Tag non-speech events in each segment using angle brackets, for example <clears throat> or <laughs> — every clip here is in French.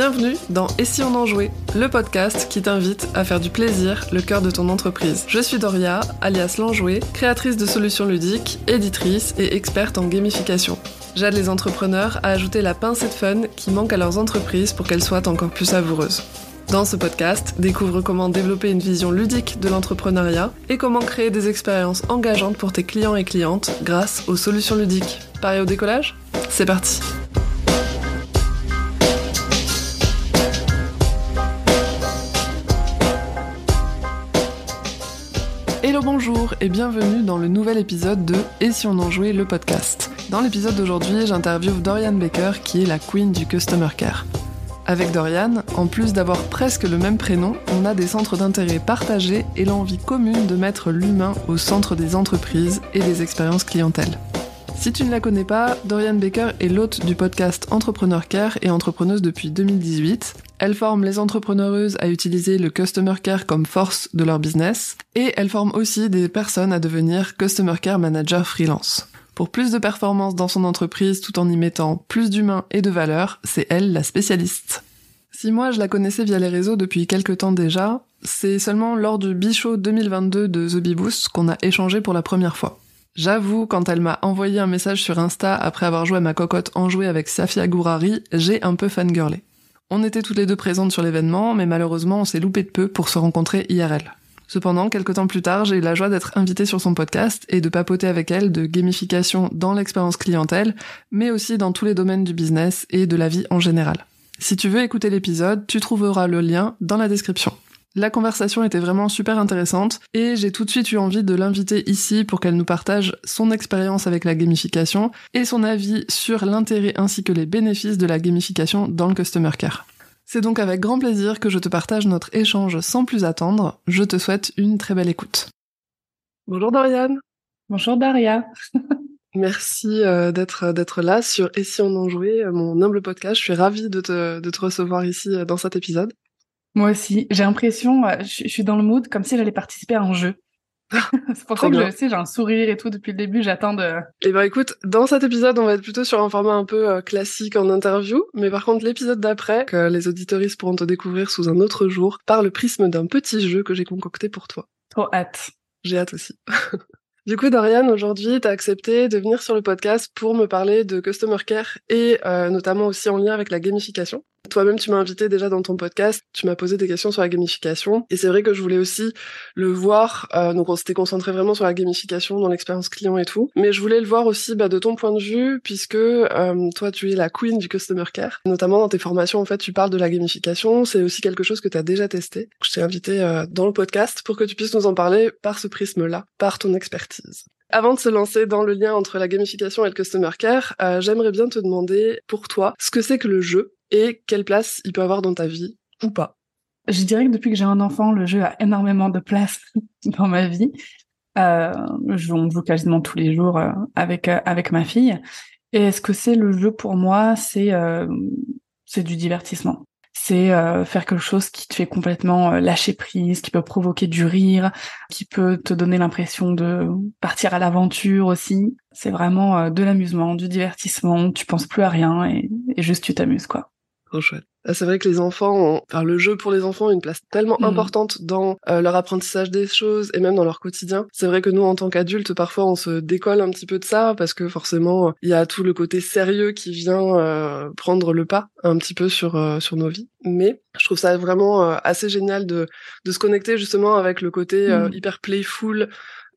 Bienvenue dans Et si on en jouait, le podcast qui t'invite à faire du plaisir le cœur de ton entreprise. Je suis Doria, alias l'enjouée, créatrice de solutions ludiques, éditrice et experte en gamification. J'aide les entrepreneurs à ajouter la pincée de fun qui manque à leurs entreprises pour qu'elles soient encore plus savoureuses. Dans ce podcast, découvre comment développer une vision ludique de l'entrepreneuriat et comment créer des expériences engageantes pour tes clients et clientes grâce aux solutions ludiques. Pareil au décollage? C'est parti Hello bonjour et bienvenue dans le nouvel épisode de Et si on en jouait le podcast. Dans l'épisode d'aujourd'hui, j'interviewe Dorian Baker qui est la queen du Customer Care. Avec Dorian, en plus d'avoir presque le même prénom, on a des centres d'intérêt partagés et l'envie commune de mettre l'humain au centre des entreprises et des expériences clientèle. Si tu ne la connais pas, Dorian Baker est l'hôte du podcast Entrepreneur Care et entrepreneuse depuis 2018. Elle forme les entrepreneureuses à utiliser le Customer Care comme force de leur business et elle forme aussi des personnes à devenir Customer Care Manager freelance. Pour plus de performance dans son entreprise tout en y mettant plus d'humain et de valeur, c'est elle la spécialiste. Si moi je la connaissais via les réseaux depuis quelques temps déjà, c'est seulement lors du Bichot 2022 de The Beboost qu'on a échangé pour la première fois. J'avoue, quand elle m'a envoyé un message sur Insta après avoir joué à ma cocotte enjouée avec Safia Gourari, j'ai un peu fangirlé. On était toutes les deux présentes sur l'événement, mais malheureusement on s'est loupé de peu pour se rencontrer IRL. Cependant, quelques temps plus tard, j'ai eu la joie d'être invitée sur son podcast et de papoter avec elle de gamification dans l'expérience clientèle, mais aussi dans tous les domaines du business et de la vie en général. Si tu veux écouter l'épisode, tu trouveras le lien dans la description. La conversation était vraiment super intéressante et j'ai tout de suite eu envie de l'inviter ici pour qu'elle nous partage son expérience avec la gamification et son avis sur l'intérêt ainsi que les bénéfices de la gamification dans le Customer Care. C'est donc avec grand plaisir que je te partage notre échange sans plus attendre. Je te souhaite une très belle écoute. Bonjour Doriane. Bonjour Daria. <laughs> Merci euh, d'être d'être là sur Et si on en jouait, mon humble podcast. Je suis ravie de te, de te recevoir ici euh, dans cet épisode. Moi aussi, j'ai l'impression, euh, je, suis dans le mood comme si j'allais participer à un jeu. <laughs> c'est pour ça que je sais, j'ai un sourire et tout depuis le début, j'attends de... Eh ben écoute, dans cet épisode, on va être plutôt sur un format un peu euh, classique en interview, mais par contre l'épisode d'après, que les auditoristes pourront te découvrir sous un autre jour, par le prisme d'un petit jeu que j'ai concocté pour toi. Trop hâte. J'ai hâte aussi. <laughs> Du coup, Dorian, aujourd'hui, tu as accepté de venir sur le podcast pour me parler de Customer Care et euh, notamment aussi en lien avec la gamification. Toi-même, tu m'as invité déjà dans ton podcast, tu m'as posé des questions sur la gamification, et c'est vrai que je voulais aussi le voir, euh, donc on s'était concentré vraiment sur la gamification dans l'expérience client et tout, mais je voulais le voir aussi bah, de ton point de vue, puisque euh, toi, tu es la queen du Customer Care, notamment dans tes formations, en fait, tu parles de la gamification, c'est aussi quelque chose que tu as déjà testé. Je t'ai invité euh, dans le podcast pour que tu puisses nous en parler par ce prisme-là, par ton expertise. Avant de se lancer dans le lien entre la gamification et le customer care, euh, j'aimerais bien te demander pour toi ce que c'est que le jeu? Et quelle place il peut avoir dans ta vie ou pas. Je dirais que depuis que j'ai un enfant, le jeu a énormément de place <laughs> dans ma vie. Euh, on joue quasiment tous les jours euh, avec euh, avec ma fille. Et ce que c'est le jeu pour moi, c'est euh, c'est du divertissement c'est euh, faire quelque chose qui te fait complètement euh, lâcher prise, qui peut provoquer du rire, qui peut te donner l'impression de partir à l'aventure aussi. C'est vraiment de l'amusement, du divertissement, tu penses plus à rien et, et juste tu t'amuses quoi. Trop chouette. Ah, c'est vrai que les enfants, ont... enfin le jeu pour les enfants a une place tellement mmh. importante dans euh, leur apprentissage des choses et même dans leur quotidien. C'est vrai que nous, en tant qu'adultes, parfois on se décolle un petit peu de ça parce que forcément il y a tout le côté sérieux qui vient euh, prendre le pas un petit peu sur euh, sur nos vies. Mais je trouve ça vraiment assez génial de de se connecter justement avec le côté mmh. hyper playful,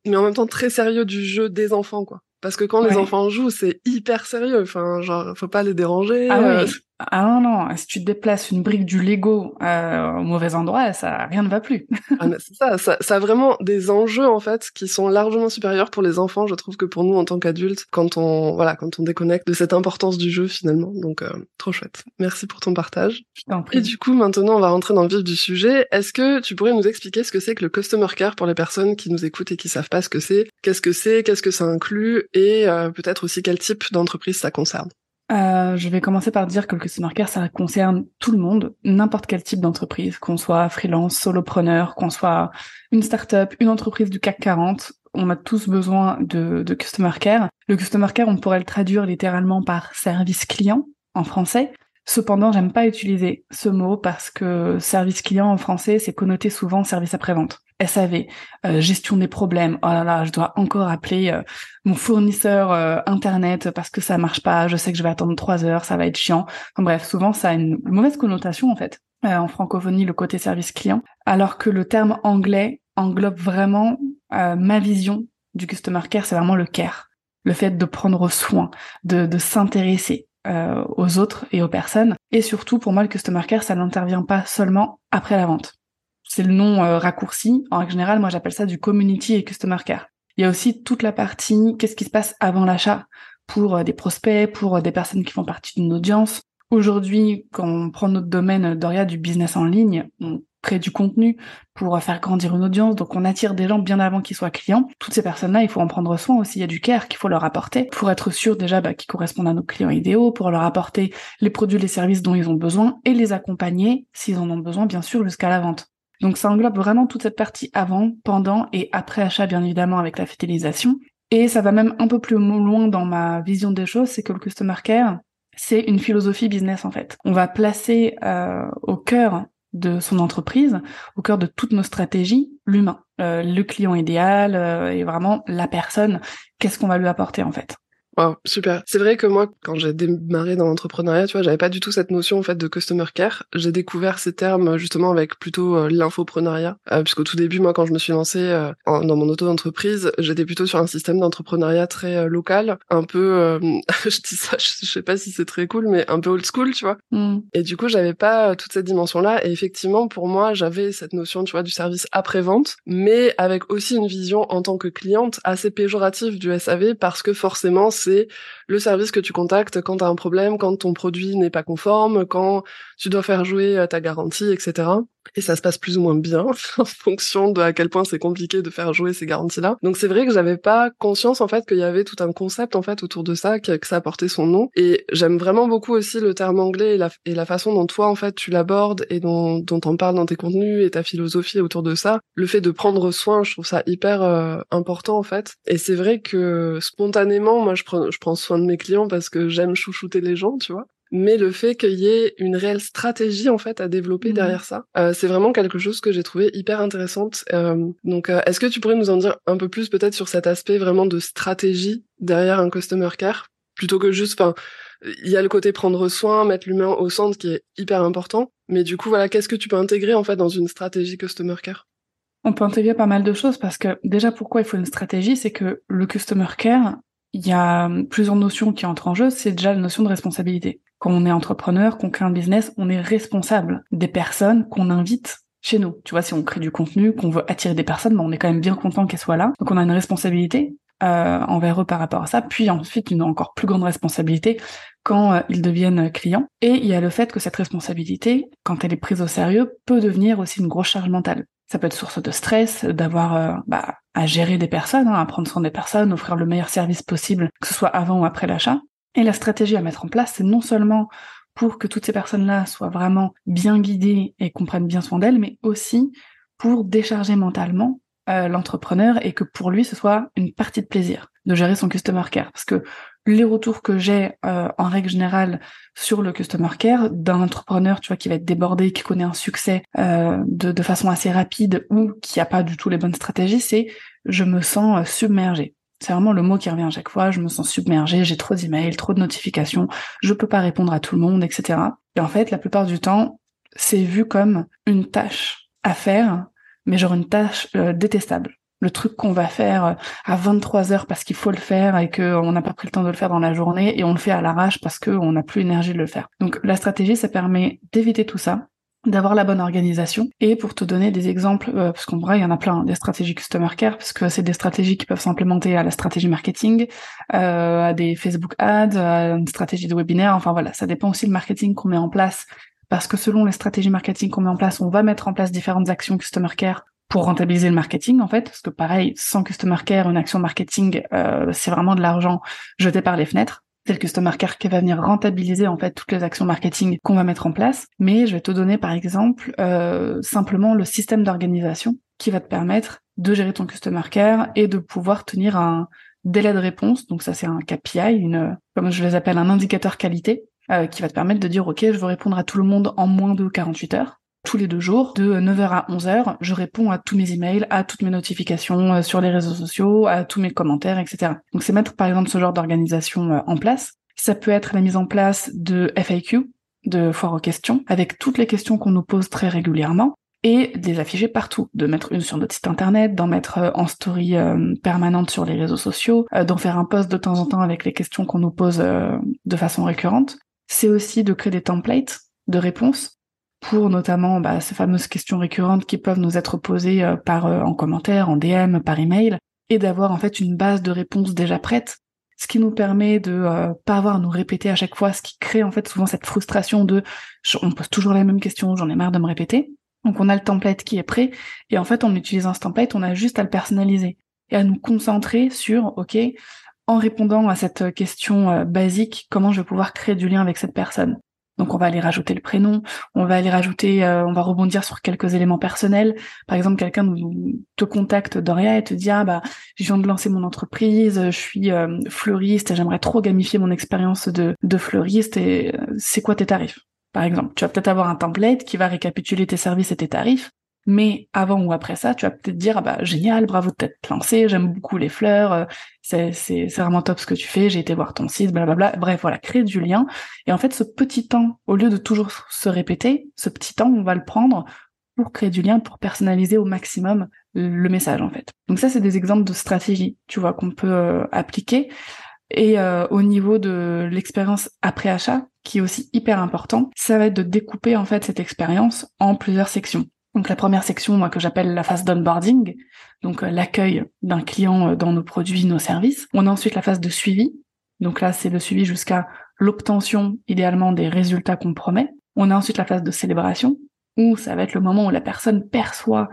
mais en même temps très sérieux du jeu des enfants, quoi. Parce que quand les enfants jouent, c'est hyper sérieux. Enfin, genre, faut pas les déranger. Ah oui. Ah non, non, si tu déplaces une brique du Lego euh, au mauvais endroit, ça rien ne va plus. <laughs> ah, c'est ça, ça, ça, a vraiment des enjeux en fait qui sont largement supérieurs pour les enfants, je trouve que pour nous en tant qu'adultes, quand on voilà, quand on déconnecte de cette importance du jeu finalement. Donc euh, trop chouette. Merci pour ton partage. Je t'en prie. Et du coup, maintenant, on va rentrer dans le vif du sujet. Est-ce que tu pourrais nous expliquer ce que c'est que le customer care pour les personnes qui nous écoutent et qui savent pas ce que c'est? Qu'est-ce que c'est? Qu'est-ce que ça inclut? Et euh, peut-être aussi quel type d'entreprise ça concerne? Euh, je vais commencer par dire que le customer care, ça concerne tout le monde, n'importe quel type d'entreprise, qu'on soit freelance, solopreneur, qu'on soit une start-up, une entreprise du CAC 40. On a tous besoin de, de customer care. Le customer care, on pourrait le traduire littéralement par service client en français. Cependant, j'aime pas utiliser ce mot parce que service client en français, c'est connoté souvent service après-vente. SAV, euh, gestion des problèmes. Oh là là, je dois encore appeler euh, mon fournisseur euh, internet parce que ça marche pas. Je sais que je vais attendre trois heures, ça va être chiant. Enfin, bref, souvent ça a une mauvaise connotation en fait en francophonie le côté service client, alors que le terme anglais englobe vraiment ma vision du customer care, c'est vraiment le care, le fait de prendre soin, de, s'intéresser, euh, aux autres et aux personnes. Et surtout, pour moi, le customer care, ça n'intervient pas seulement après la vente. C'est le nom euh, raccourci. En règle générale, moi, j'appelle ça du community et customer care. Il y a aussi toute la partie qu'est-ce qui se passe avant l'achat pour euh, des prospects, pour des personnes qui font partie d'une audience. Aujourd'hui, quand on prend notre domaine Doria du business en ligne, on crée du contenu pour faire grandir une audience, donc on attire des gens bien avant qu'ils soient clients. Toutes ces personnes-là, il faut en prendre soin aussi. Il y a du care qu'il faut leur apporter pour être sûr déjà bah, qu'ils correspondent à nos clients idéaux, pour leur apporter les produits, les services dont ils ont besoin et les accompagner s'ils en ont besoin, bien sûr, jusqu'à la vente. Donc ça englobe vraiment toute cette partie avant, pendant et après achat, bien évidemment, avec la fidélisation. Et ça va même un peu plus loin dans ma vision des choses, c'est que le customer care, c'est une philosophie business en fait. On va placer euh, au cœur de son entreprise, au cœur de toutes nos stratégies, l'humain, euh, le client idéal euh, et vraiment la personne. Qu'est-ce qu'on va lui apporter en fait? Wow, super. C'est vrai que moi, quand j'ai démarré dans l'entrepreneuriat, tu vois, j'avais pas du tout cette notion en fait de customer care. J'ai découvert ces termes justement avec plutôt euh, l'infoprenariat, euh, puisqu'au tout début, moi, quand je me suis lancée euh, dans mon auto-entreprise, j'étais plutôt sur un système d'entrepreneuriat très euh, local, un peu, <laughs> je dis ça, je, sais pas si c'est très cool, mais un peu old school, tu vois. Mm. Et du coup, j'avais pas toute cette dimension-là. Et effectivement, pour moi, j'avais cette notion, tu vois, du service après-vente, mais avec aussi une vision en tant que cliente assez péjorative du SAV, parce que forcément c'est le service que tu contactes quand tu as un problème, quand ton produit n'est pas conforme, quand tu dois faire jouer euh, ta garantie, etc. Et ça se passe plus ou moins bien <laughs> en fonction de à quel point c'est compliqué de faire jouer ces garanties-là. Donc c'est vrai que j'avais pas conscience en fait qu'il y avait tout un concept en fait autour de ça, que, ça portait son nom. Et j'aime vraiment beaucoup aussi le terme anglais et la, façon dont toi en fait tu l'abordes et dont dont t'en parles dans tes contenus et ta philosophie autour de ça. Le fait de prendre soin, je trouve ça hyper euh, important en fait. Et c'est vrai que spontanément, moi je prends je prends soin de mes clients parce que j'aime chouchouter les gens, tu vois. Mais le fait qu'il y ait une réelle stratégie en fait à développer mmh. derrière ça, euh, c'est vraiment quelque chose que j'ai trouvé hyper intéressante. Euh, donc, euh, est-ce que tu pourrais nous en dire un peu plus peut-être sur cet aspect vraiment de stratégie derrière un customer care, plutôt que juste, enfin, il y a le côté prendre soin, mettre l'humain au centre qui est hyper important, mais du coup, voilà, qu'est-ce que tu peux intégrer en fait dans une stratégie customer care? On peut intégrer pas mal de choses parce que déjà pourquoi il faut une stratégie, c'est que le customer care, il y a plusieurs notions qui entrent en jeu. C'est déjà la notion de responsabilité quand on est entrepreneur, qu'on crée un business, on est responsable des personnes qu'on invite chez nous. Tu vois, si on crée du contenu, qu'on veut attirer des personnes, ben on est quand même bien content qu'elles soient là. Donc on a une responsabilité euh, envers eux par rapport à ça. Puis ensuite, une encore plus grande responsabilité quand euh, ils deviennent clients. Et il y a le fait que cette responsabilité, quand elle est prise au sérieux, peut devenir aussi une grosse charge mentale. Ça peut être source de stress, d'avoir euh, bah, à gérer des personnes, hein, à prendre soin des personnes, offrir le meilleur service possible, que ce soit avant ou après l'achat. Et la stratégie à mettre en place, c'est non seulement pour que toutes ces personnes-là soient vraiment bien guidées et comprennent bien soin d'elles, mais aussi pour décharger mentalement euh, l'entrepreneur et que pour lui, ce soit une partie de plaisir de gérer son customer care. Parce que les retours que j'ai euh, en règle générale sur le customer care d'un entrepreneur, tu vois, qui va être débordé, qui connaît un succès euh, de, de, façon assez rapide ou qui a pas du tout les bonnes stratégies, c'est je me sens submergé. C'est vraiment le mot qui revient à chaque fois. Je me sens submergée, j'ai trop d'emails, trop de notifications, je peux pas répondre à tout le monde, etc. Et en fait, la plupart du temps, c'est vu comme une tâche à faire, mais genre une tâche euh, détestable. Le truc qu'on va faire euh, à 23 heures parce qu'il faut le faire et qu'on n'a pas pris le temps de le faire dans la journée et on le fait à l'arrache parce qu'on n'a plus l'énergie de le faire. Donc la stratégie, ça permet d'éviter tout ça, d'avoir la bonne organisation. Et pour te donner des exemples, euh, parce qu'en vrai, il y en a plein, des stratégies Customer Care, parce que c'est des stratégies qui peuvent s'implémenter à la stratégie marketing, euh, à des Facebook Ads, à une stratégie de webinaire, enfin voilà, ça dépend aussi du marketing qu'on met en place, parce que selon les stratégies marketing qu'on met en place, on va mettre en place différentes actions Customer Care pour rentabiliser le marketing en fait, parce que pareil, sans Customer Care, une action marketing, euh, c'est vraiment de l'argent jeté par les fenêtres c'est le customer care qui va venir rentabiliser en fait toutes les actions marketing qu'on va mettre en place. Mais je vais te donner par exemple euh, simplement le système d'organisation qui va te permettre de gérer ton customer care et de pouvoir tenir un délai de réponse. Donc ça c'est un KPI, une comme je les appelle un indicateur qualité euh, qui va te permettre de dire, OK, je veux répondre à tout le monde en moins de 48 heures. Tous les deux jours, de 9h à 11h, je réponds à tous mes emails, à toutes mes notifications euh, sur les réseaux sociaux, à tous mes commentaires, etc. Donc c'est mettre par exemple ce genre d'organisation euh, en place. Ça peut être la mise en place de FAQ, de foire aux questions, avec toutes les questions qu'on nous pose très régulièrement et de les afficher partout, de mettre une sur notre site internet, d'en mettre euh, en story permanente sur les réseaux sociaux, d'en faire un post de temps en temps avec les questions qu'on nous pose de façon récurrente. C'est aussi de créer des templates de réponses pour notamment bah, ces fameuses questions récurrentes qui peuvent nous être posées par en commentaire, en DM, par email, et d'avoir en fait une base de réponses déjà prête, ce qui nous permet de pas avoir à nous répéter à chaque fois, ce qui crée en fait souvent cette frustration de on pose toujours les mêmes questions, j'en ai marre de me répéter. Donc on a le template qui est prêt et en fait en utilisant ce template, on a juste à le personnaliser et à nous concentrer sur OK, en répondant à cette question euh, basique, comment je vais pouvoir créer du lien avec cette personne. Donc on va aller rajouter le prénom, on va aller rajouter, euh, on va rebondir sur quelques éléments personnels. Par exemple, quelqu'un te contacte Doria et te dit ah bah je viens de lancer mon entreprise, je suis euh, fleuriste j'aimerais trop gamifier mon expérience de, de fleuriste et c'est quoi tes tarifs? Par exemple. Tu vas peut-être avoir un template qui va récapituler tes services et tes tarifs, mais avant ou après ça, tu vas peut-être dire ah bah génial, bravo de t'être lancé, j'aime beaucoup les fleurs, euh, c'est c'est vraiment top ce que tu fais, j'ai été voir ton site, blablabla. Bref, voilà, créer du lien. Et en fait, ce petit temps, au lieu de toujours se répéter, ce petit temps, on va le prendre pour créer du lien, pour personnaliser au maximum le message en fait. Donc ça, c'est des exemples de stratégies, tu vois, qu'on peut euh, appliquer. Et euh, au niveau de l'expérience après achat, qui est aussi hyper important, ça va être de découper en fait cette expérience en plusieurs sections. Donc la première section, moi que j'appelle la phase d'onboarding, donc euh, l'accueil d'un client euh, dans nos produits, nos services. On a ensuite la phase de suivi. Donc là, c'est le suivi jusqu'à l'obtention idéalement des résultats qu'on promet. On a ensuite la phase de célébration, où ça va être le moment où la personne perçoit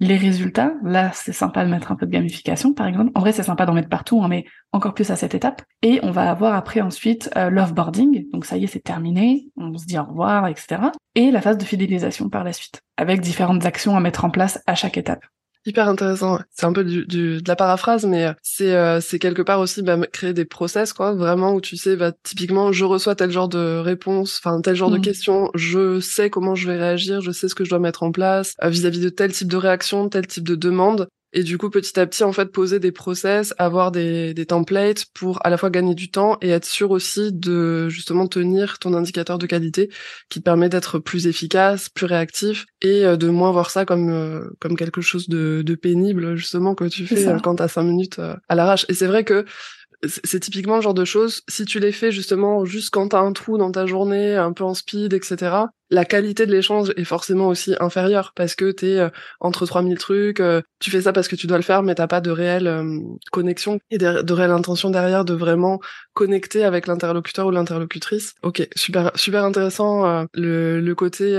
les résultats, là, c'est sympa de mettre un peu de gamification, par exemple. En vrai, c'est sympa d'en mettre partout, hein, mais encore plus à cette étape. Et on va avoir après ensuite euh, l'offboarding. Donc ça y est, c'est terminé. On se dit au revoir, etc. Et la phase de fidélisation par la suite, avec différentes actions à mettre en place à chaque étape hyper intéressant. C'est un peu du, du, de la paraphrase, mais euh, c'est euh, c'est quelque part aussi bah, créer des process, quoi, vraiment où tu sais, bah, typiquement, je reçois tel genre de réponse, enfin tel genre de mm. question, je sais comment je vais réagir, je sais ce que je dois mettre en place euh, vis-à-vis -vis de tel type de réaction, tel type de demande, et du coup petit à petit en fait poser des process, avoir des, des templates pour à la fois gagner du temps et être sûr aussi de justement tenir ton indicateur de qualité qui te permet d'être plus efficace, plus réactif et euh, de moins voir ça comme euh, comme quelque chose de, de pénible justement que tu fais euh, quand t'as cinq minutes à l'arrache. Et c'est vrai que c'est typiquement le genre de choses, si tu les fais justement juste quand t'as un trou dans ta journée, un peu en speed, etc., la qualité de l'échange est forcément aussi inférieure parce que t'es euh, entre 3000 trucs, euh, tu fais ça parce que tu dois le faire, mais t'as pas de réelle euh, connexion et de, réelle intention derrière de vraiment connecter avec l'interlocuteur ou l'interlocutrice. Ok, super, super intéressant le, le côté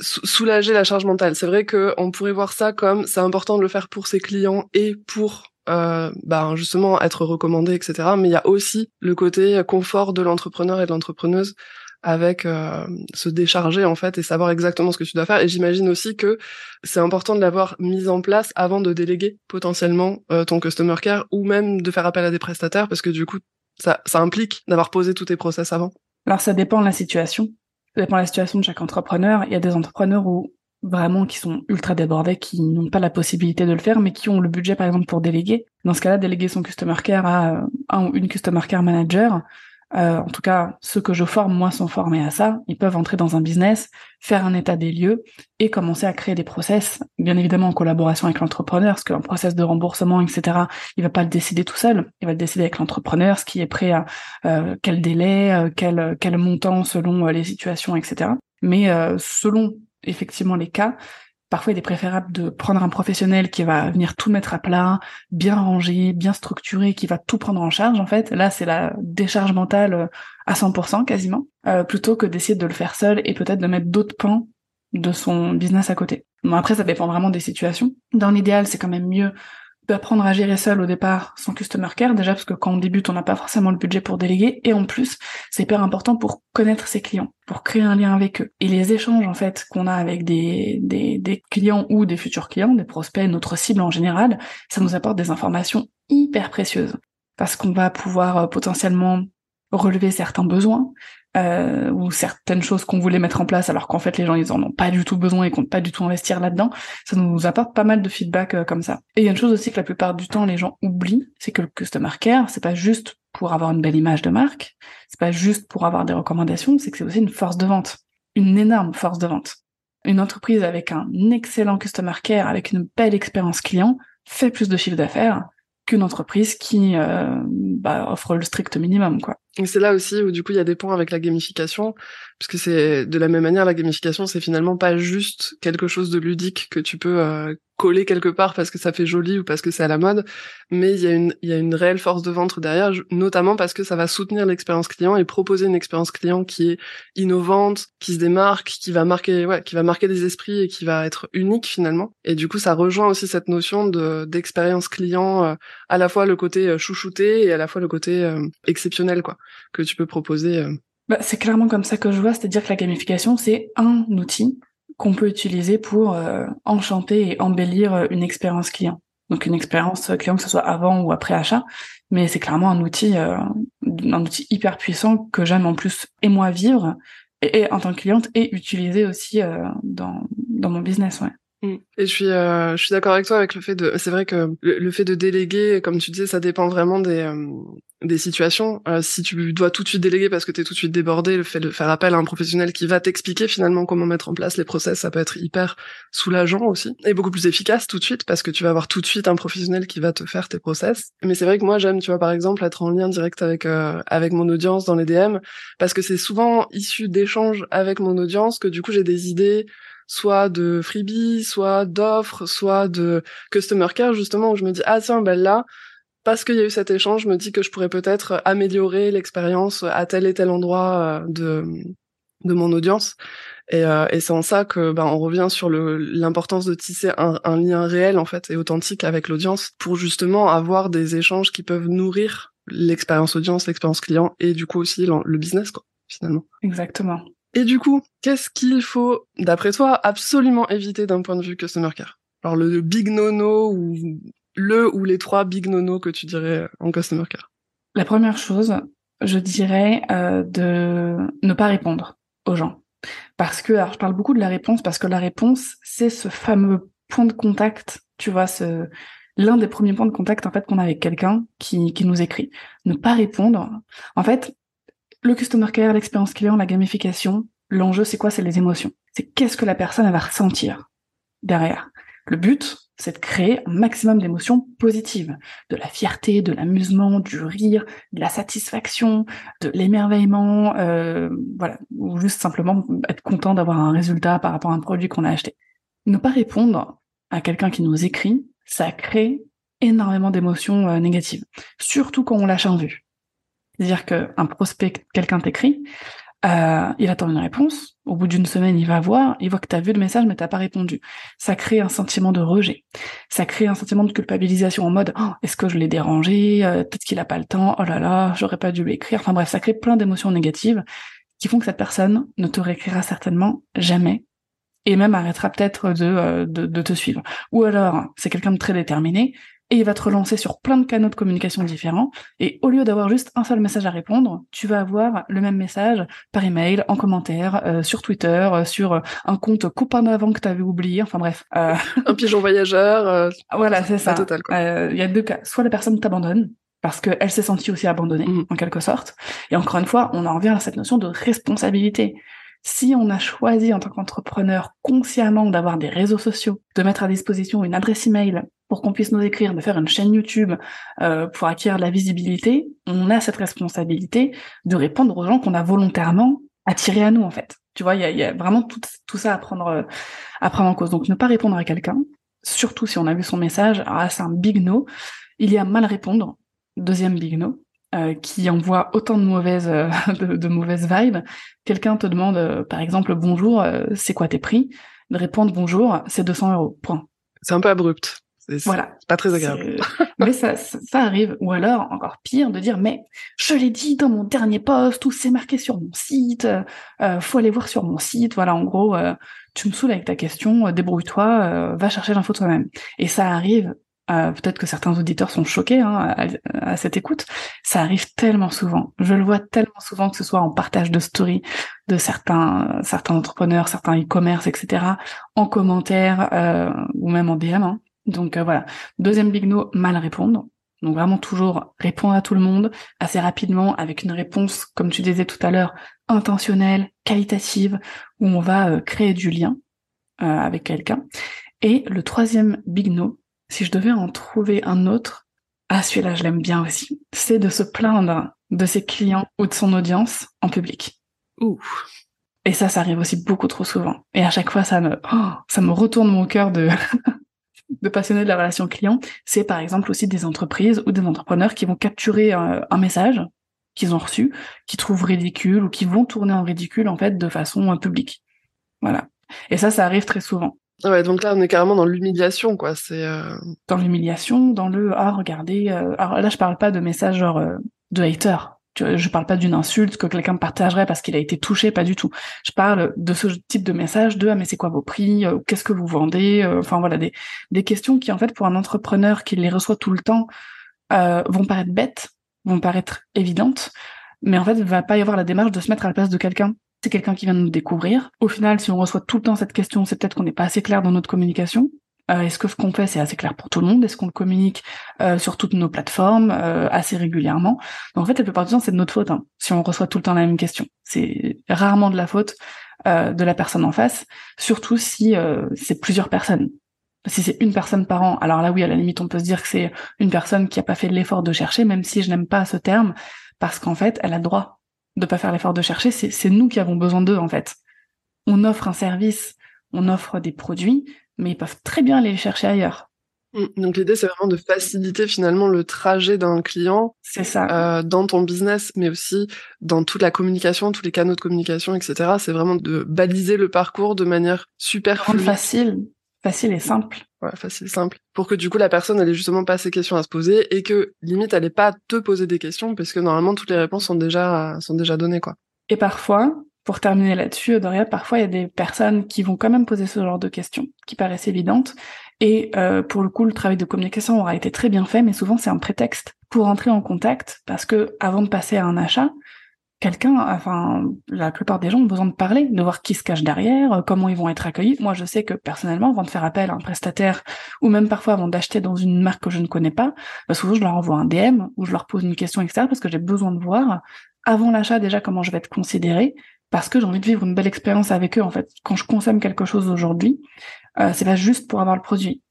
soulager la charge mentale. C'est vrai que on pourrait voir ça comme c'est important de le faire pour ses clients et pour euh, bah, justement être recommandé, etc. Mais il y a aussi le côté confort de l'entrepreneur et de l'entrepreneuse avec euh, se décharger en fait et savoir exactement ce que tu dois faire. Et j'imagine aussi que c'est important de l'avoir mise en place avant de déléguer potentiellement euh, ton customer care ou même de faire appel à des prestataires parce que du coup ça, ça implique d'avoir posé tous tes process avant. Alors ça dépend de la situation. Ça dépend de la situation de chaque entrepreneur. Il y a des entrepreneurs où vraiment qui sont ultra débordés, qui n'ont pas la possibilité de le faire, mais qui ont le budget par exemple pour déléguer. Dans ce cas-là, déléguer son customer care à euh, un ou une customer care manager. Euh, en tout cas, ceux que je forme, moi, sont formés à ça. Ils peuvent entrer dans un business, faire un état des lieux et commencer à créer des process, bien évidemment en collaboration avec l'entrepreneur, parce qu'un process de remboursement, etc., il va pas le décider tout seul. Il va le décider avec l'entrepreneur, ce qui est prêt à euh, quel délai, quel montant selon les situations, etc. Mais selon effectivement les cas, parfois il est préférable de prendre un professionnel qui va venir tout mettre à plat, bien ranger, bien structuré, qui va tout prendre en charge en fait. Là, c'est la décharge mentale euh, à 100% quasiment, euh, plutôt que d'essayer de le faire seul et peut-être de mettre d'autres pans de son business à côté. Bon, après, ça dépend vraiment des situations. Dans l'idéal, c'est quand même mieux apprendre à gérer seul au départ son customer care, déjà parce que quand on débute, on n'a pas forcément le budget pour déléguer, et en plus, c'est hyper important pour connaître ses clients, pour créer un lien avec eux. Et les échanges, en fait, qu'on a avec des, des, des clients ou des futurs clients, des prospects, notre cible en général, ça nous apporte des informations hyper précieuses. Parce qu'on va pouvoir euh, potentiellement relever certains besoins euh, ou certaines choses qu'on voulait mettre en place alors qu'en fait les gens ils en ont pas du tout besoin et comptent pas du tout investir là-dedans. Ça nous apporte pas mal de feedback euh, comme ça. Et il y a une chose aussi que la plupart du temps les gens oublient, c'est que le customer care c'est pas juste pour avoir une belle image de marque, c'est pas juste pour avoir des recommandations, c'est que c'est aussi une force de vente, une énorme force de vente. Une entreprise avec un excellent customer care, avec une belle expérience client, fait plus de chiffre d'affaires qu'une entreprise qui euh, bah, offre le strict minimum, quoi. Et c'est là aussi où du coup il y a des points avec la gamification, puisque c'est de la même manière la gamification c'est finalement pas juste quelque chose de ludique que tu peux euh, coller quelque part parce que ça fait joli ou parce que c'est à la mode, mais il y a une il y a une réelle force de vente derrière, notamment parce que ça va soutenir l'expérience client et proposer une expérience client qui est innovante, qui se démarque, qui va marquer ouais, qui va marquer des esprits et qui va être unique finalement. Et du coup ça rejoint aussi cette notion de d'expérience client euh, à la fois le côté euh, chouchouté et à la fois le côté exceptionnel quoi que tu peux proposer euh. bah, C'est clairement comme ça que je vois, c'est-à-dire que la gamification, c'est un outil qu'on peut utiliser pour euh, enchanter et embellir euh, une expérience client. Donc une expérience client que ce soit avant ou après achat, mais c'est clairement un outil, un outil hyper puissant que j'aime en plus et moi vivre et, en tant que cliente et utiliser aussi dans mon business. Mm. Et je suis, je suis d'accord avec toi avec le fait de. C'est vrai que le, fait de déléguer, comme tu disais, ça dépend vraiment des, des situations. Euh, si tu dois tout de suite déléguer parce que tu es tout de suite débordé, le fait de faire appel à un professionnel qui va t'expliquer finalement comment mettre en place les process, ça peut être hyper soulageant aussi et beaucoup plus efficace tout de suite parce que tu vas avoir tout de suite un professionnel qui va te faire tes process. Mais c'est vrai que moi j'aime, tu vois par exemple être en lien direct avec euh, avec mon audience dans les DM parce que c'est souvent issu d'échanges avec mon audience que du coup j'ai des idées soit de freebies, soit d'offres, soit de customer care justement où je me dis ah tiens ben là parce qu'il y a eu cet échange, je me dis que je pourrais peut-être améliorer l'expérience à tel et tel endroit euh, de de mon audience. Et, euh, et c'est en ça que ben, on revient sur l'importance de tisser un, un, lien réel en fait et authentique avec l'audience pour justement avoir des échanges qui peuvent nourrir l'expérience audience, l'expérience client et du coup aussi le business quoi finalement. Exactement. Et du coup, qu'est-ce qu'il faut, d'après toi, absolument éviter d'un point de vue customer care? Alors le big no-no ou le ou les trois big nono que tu dirais en customer care? La première chose, je dirais euh, de ne pas répondre aux gens. Parce que, alors je parle beaucoup de la réponse, parce que la réponse, c'est ce fameux point de contact, tu vois, l'un des premiers points de contact en fait qu'on a avec quelqu'un qui, qui nous écrit. Ne pas répondre. En fait, le customer care, l'expérience client, la gamification, l'enjeu c'est quoi? C'est les émotions. C'est qu'est-ce que la personne va ressentir derrière. Le but, c'est de créer un maximum d'émotions positives, de la fierté, de l'amusement, du rire, de la satisfaction, de l'émerveillement, euh, voilà, ou juste simplement être content d'avoir un résultat par rapport à un produit qu'on a acheté. Ne pas répondre à quelqu'un qui nous écrit, ça crée énormément d'émotions euh, négatives, surtout quand on lâche un vue. C'est-à-dire qu'un prospect, quelqu'un t'écrit, euh, il attend une réponse. Au bout d'une semaine, il va voir, il voit que tu as vu le message mais t'as pas répondu. Ça crée un sentiment de rejet. Ça crée un sentiment de culpabilisation en mode oh, est-ce que je l'ai dérangé? Euh, Peut-être qu'il a pas le temps. Oh là là, j'aurais pas dû l'écrire. Enfin bref, ça crée plein d'émotions négatives qui font que cette personne ne te réécrira certainement jamais et même arrêtera peut-être de, euh, de, de te suivre. Ou alors, c'est quelqu'un de très déterminé, et il va te relancer sur plein de canaux de communication différents. Et au lieu d'avoir juste un seul message à répondre, tu vas avoir le même message par email, en commentaire, euh, sur Twitter, euh, sur euh, un compte copain d'avant que tu avais oublié. Enfin bref. un pigeon voyageur. <laughs> voilà, c'est ça. Il y a deux cas. Soit la personne t'abandonne, parce qu'elle s'est sentie aussi abandonnée, mmh. en quelque sorte. Et encore une fois, on en revient à cette notion de responsabilité. Si on a choisi en tant qu'entrepreneur consciemment d'avoir des réseaux sociaux, de mettre à disposition une adresse email pour qu'on puisse nous écrire, de faire une chaîne YouTube euh, pour acquérir de la visibilité, on a cette responsabilité de répondre aux gens qu'on a volontairement attirés à nous en fait. Tu vois, il y a, y a, vraiment tout, tout ça à prendre à prendre en cause. Donc ne pas répondre à quelqu'un, surtout si on a vu son message, alors c'est un big no. Il y a mal répondre, deuxième big no. Euh, qui envoie autant de mauvaises euh, <laughs> de, mauvaises vibes. Quelqu'un te demande, euh, par exemple, bonjour, c'est quoi tes prix? De répondre bonjour, c'est 200 euros. Point. C'est un peu abrupt. Voilà. pas très agréable. <laughs> mais ça, ça, arrive. Ou alors, encore pire, de dire, mais je l'ai dit dans mon dernier post, ou c'est marqué sur mon site, euh, faut aller voir sur mon site. Voilà, en gros, tu me saoules avec ta question, débrouille-toi, va chercher l'info toi-même. Et ça arrive euh, peut-être que certains auditeurs sont choqués hein, à, cette écoute, ça arrive tellement souvent. Je le vois tellement souvent que ce soit en partage de story de certains certains entrepreneurs, certains e-commerce, etc., en commentaire euh, ou même en DM. Hein. Donc euh, voilà. Deuxième big no, mal répondre. Donc vraiment toujours répondre à tout le monde assez rapidement avec une réponse, comme tu disais tout à l'heure, intentionnelle, qualitative, où on va créer du lien avec quelqu'un. Et le troisième big no, si je devais en trouver un autre, ah celui-là je l'aime bien aussi, c'est de se plaindre de ses clients ou de son audience en public. Ouh. Et ça, ça arrive aussi beaucoup trop souvent. Et à chaque fois, ça me, oh, ça me retourne mon cœur de, <laughs> de passionner de la relation client. C'est par exemple aussi des entreprises ou des entrepreneurs qui vont capturer un, un message qu'ils ont reçu, qui trouvent ridicule ou qui vont tourner en ridicule en fait de façon euh, publique. Voilà. Et ça, ça arrive très souvent. Ouais, donc là, on est carrément dans l'humiliation, quoi. C'est euh... dans l'humiliation, dans le ah regardez. Euh... Alors là, je parle pas de messages genre euh, de hater. Je parle pas d'une insulte que quelqu'un partagerait parce qu'il a été touché, pas du tout. Je parle de ce type de message de ah mais c'est quoi vos prix, euh, qu'est-ce que vous vendez, euh, enfin voilà des des questions qui en fait pour un entrepreneur qui les reçoit tout le temps vont paraître bêtes, vont paraître évidentes, mais en fait il va pas y avoir la démarche de se mettre à la place de quelqu'un c'est quelqu'un qui vient de nous découvrir. Au final, si on reçoit tout le temps cette question, c'est peut-être qu'on n'est pas assez clair dans notre communication. Euh, Est-ce que ce qu'on fait, c'est assez clair pour tout le monde? Est-ce qu'on le communique euh, sur toutes nos plateformes euh, assez régulièrement? Donc, En fait, la plupart du temps, c'est de notre faute. Hein, si on reçoit tout le temps la même question, c'est rarement de la faute euh, de la personne en face, surtout si euh, c'est plusieurs personnes. Si c'est une personne par an, alors là oui, à la limite, on peut se dire que c'est une personne qui a pas fait l'effort de chercher, même si je n'aime pas ce terme, parce qu'en fait, elle a droit de pas faire l'effort de chercher, c'est nous qui avons besoin d'eux en fait. On offre un service, on offre des produits, mais ils peuvent très bien aller les chercher ailleurs. Mmh, donc l'idée c'est vraiment de faciliter finalement le trajet d'un client. Ça. Euh, dans ton business, mais aussi dans toute la communication, tous les canaux de communication, etc. C'est vraiment de baliser le parcours de manière super fluide. facile, facile et simple. Ouais, facile, simple. Pour que du coup la personne elle ait justement pas ces questions à se poser et que limite elle ait pas à te poser des questions parce que normalement toutes les réponses sont déjà sont déjà données quoi. Et parfois, pour terminer là-dessus, Doria, parfois il y a des personnes qui vont quand même poser ce genre de questions qui paraissent évidentes et euh, pour le coup le travail de communication aura été très bien fait, mais souvent c'est un prétexte pour entrer en contact parce que avant de passer à un achat, quelqu'un, enfin, la plupart des gens ont besoin de parler, de voir qui se cache derrière, euh, comment ils vont être accueillis. Moi, je sais que personnellement, avant de faire appel à un prestataire, ou même parfois avant d'acheter dans une marque que je ne connais pas, bah, souvent je leur envoie un DM ou je leur pose une question, etc. parce que j'ai besoin de voir avant l'achat déjà comment je vais être considéré, parce que j'ai envie de vivre une belle expérience avec eux. En fait, quand je consomme quelque chose aujourd'hui, euh, c'est pas juste pour avoir le produit.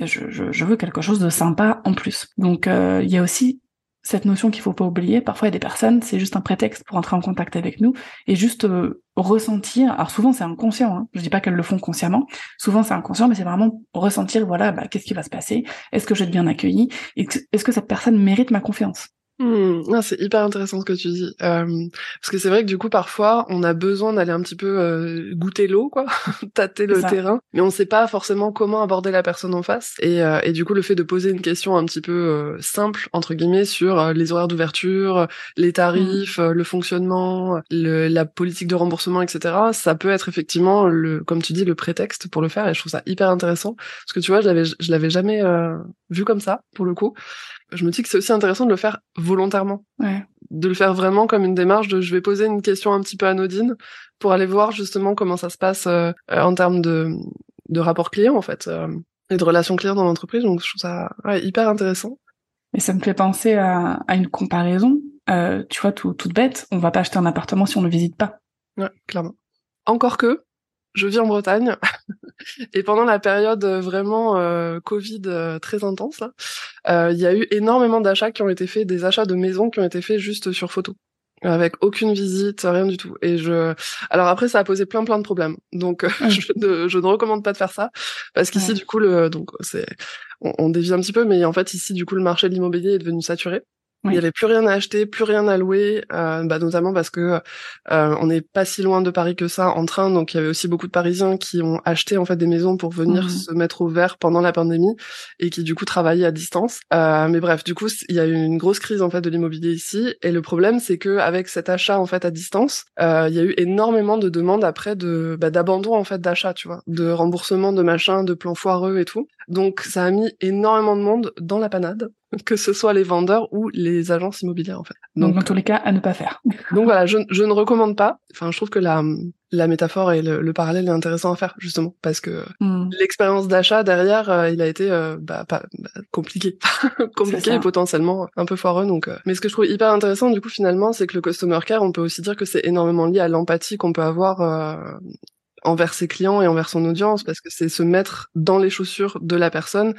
Je, je, je, veux quelque chose de sympa en plus. Donc euh, il y a aussi cette notion qu'il faut pas oublier. Parfois, il y a des personnes, c'est juste un prétexte pour entrer en contact avec nous et juste euh, ressentir. Alors souvent, c'est inconscient. Hein. Je dis pas qu'elles le font consciemment. Souvent, c'est inconscient, mais c'est vraiment ressentir. Voilà, bah, qu'est-ce qui va se passer? Est-ce que je vais être bien accueilli Est-ce que cette personne mérite ma confiance? Mmh, c'est hyper intéressant ce que tu dis. Euh, parce que c'est vrai que du coup, parfois, on a besoin d'aller un petit peu euh, goûter l'eau, quoi, <laughs> tâter le terrain, mais on sait pas forcément comment aborder la personne en face. Et, euh, et du coup, le fait de poser une question un petit peu euh, simple, entre guillemets, sur les horaires d'ouverture, les tarifs, mmh. le fonctionnement, le, la politique de remboursement, etc., ça peut être effectivement, le, comme tu dis, le prétexte pour le faire. Et je trouve ça hyper intéressant. Parce que tu vois, je l'avais, je l'avais jamais vu comme ça, pour le coup je me dis que c'est aussi intéressant de le faire volontairement. Ouais. De le faire vraiment comme une démarche de je vais poser une question un petit peu anodine pour aller voir justement comment ça se passe euh, en termes de, de rapport client en fait euh, et de relations clients dans l'entreprise. Donc je trouve ça ouais, hyper intéressant. Et ça me fait penser à, à une comparaison. Euh, tu vois, tout, toute bête, on va pas acheter un appartement si on ne le visite pas. Ouais, clairement. Encore que, je vis en Bretagne <laughs> et pendant la période euh, vraiment euh, Covid euh, très intense, il y a eu énormément d'achats qui ont été faits, des achats de maisons qui ont été faits juste sur photo avec aucune visite, rien du tout. Et je, alors après, ça a posé plein plein de problèmes. Donc, <laughs> je, ne, je ne recommande pas de faire ça parce qu'ici, du coup, le, donc c'est, on, on, dévie un petit peu, mais en fait, ici, du coup, le marché de l'immobilier est devenu saturé. Il n'y avait plus rien à acheter, plus rien à louer, euh, bah, notamment parce que euh, on n'est pas si loin de Paris que ça en train, donc il y avait aussi beaucoup de Parisiens qui ont acheté en fait des maisons pour venir mmh. se mettre au vert pendant la pandémie et qui du coup travaillaient à distance. Euh, mais bref, du coup il y a eu une grosse crise en fait de l'immobilier ici et le problème c'est que avec cet achat en fait à distance, euh, il y a eu énormément de demandes après de bah, d'abandon en fait d'achat, tu vois, de remboursement de machin, de plans foireux et tout. Donc ça a mis énormément de monde dans la panade, <laughs> que ce soit les vendeurs ou les agences immobilières en fait. Donc, dans tous les cas, à ne pas faire. <laughs> donc voilà, je, je, ne recommande pas. Enfin, je trouve que la, la métaphore et le, parallèle est intéressant à faire justement parce que hmm. l'expérience d'achat derrière, euh, il a été euh, bah, pas, bah, compliqué, <laughs> compliqué et potentiellement un peu foireux. Donc, euh. mais ce que je trouve hyper intéressant du coup finalement, c'est que le customer care, on peut aussi dire que c'est énormément lié à l'empathie qu'on peut avoir envers ses clients et envers son audience parce que c'est se mettre dans les chaussures de la personne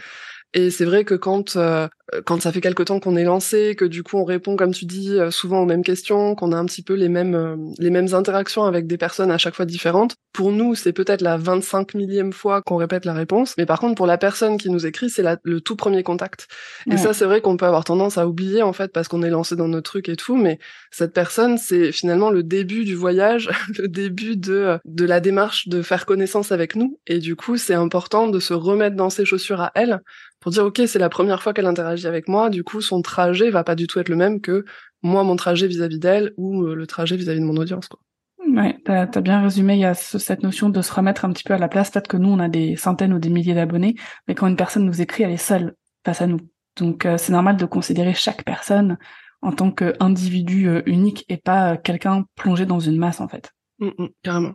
et c'est vrai que quand euh, quand ça fait quelque temps qu'on est lancé, que du coup on répond comme tu dis euh, souvent aux mêmes questions, qu'on a un petit peu les mêmes euh, les mêmes interactions avec des personnes à chaque fois différentes. Pour nous, c'est peut-être la 25 millième fois qu'on répète la réponse, mais par contre pour la personne qui nous écrit, c'est le tout premier contact. Et ça, c'est vrai qu'on peut avoir tendance à oublier en fait parce qu'on est lancé dans notre truc et tout, mais cette personne, c'est finalement le début du voyage, <laughs> le début de de la démarche de faire connaissance avec nous. Et du coup, c'est important de se remettre dans ses chaussures à elle pour dire ok c'est la première fois qu'elle interagit avec moi, du coup son trajet va pas du tout être le même que moi mon trajet vis-à-vis d'elle ou euh, le trajet vis-à-vis de mon audience quoi. Ouais, t'as as bien résumé. Il y a cette notion de se remettre un petit peu à la place. Peut-être que nous, on a des centaines ou des milliers d'abonnés, mais quand une personne nous écrit, elle est seule face à nous. Donc, euh, c'est normal de considérer chaque personne en tant qu'individu euh, unique et pas quelqu'un plongé dans une masse, en fait. Mmh, mmh, carrément.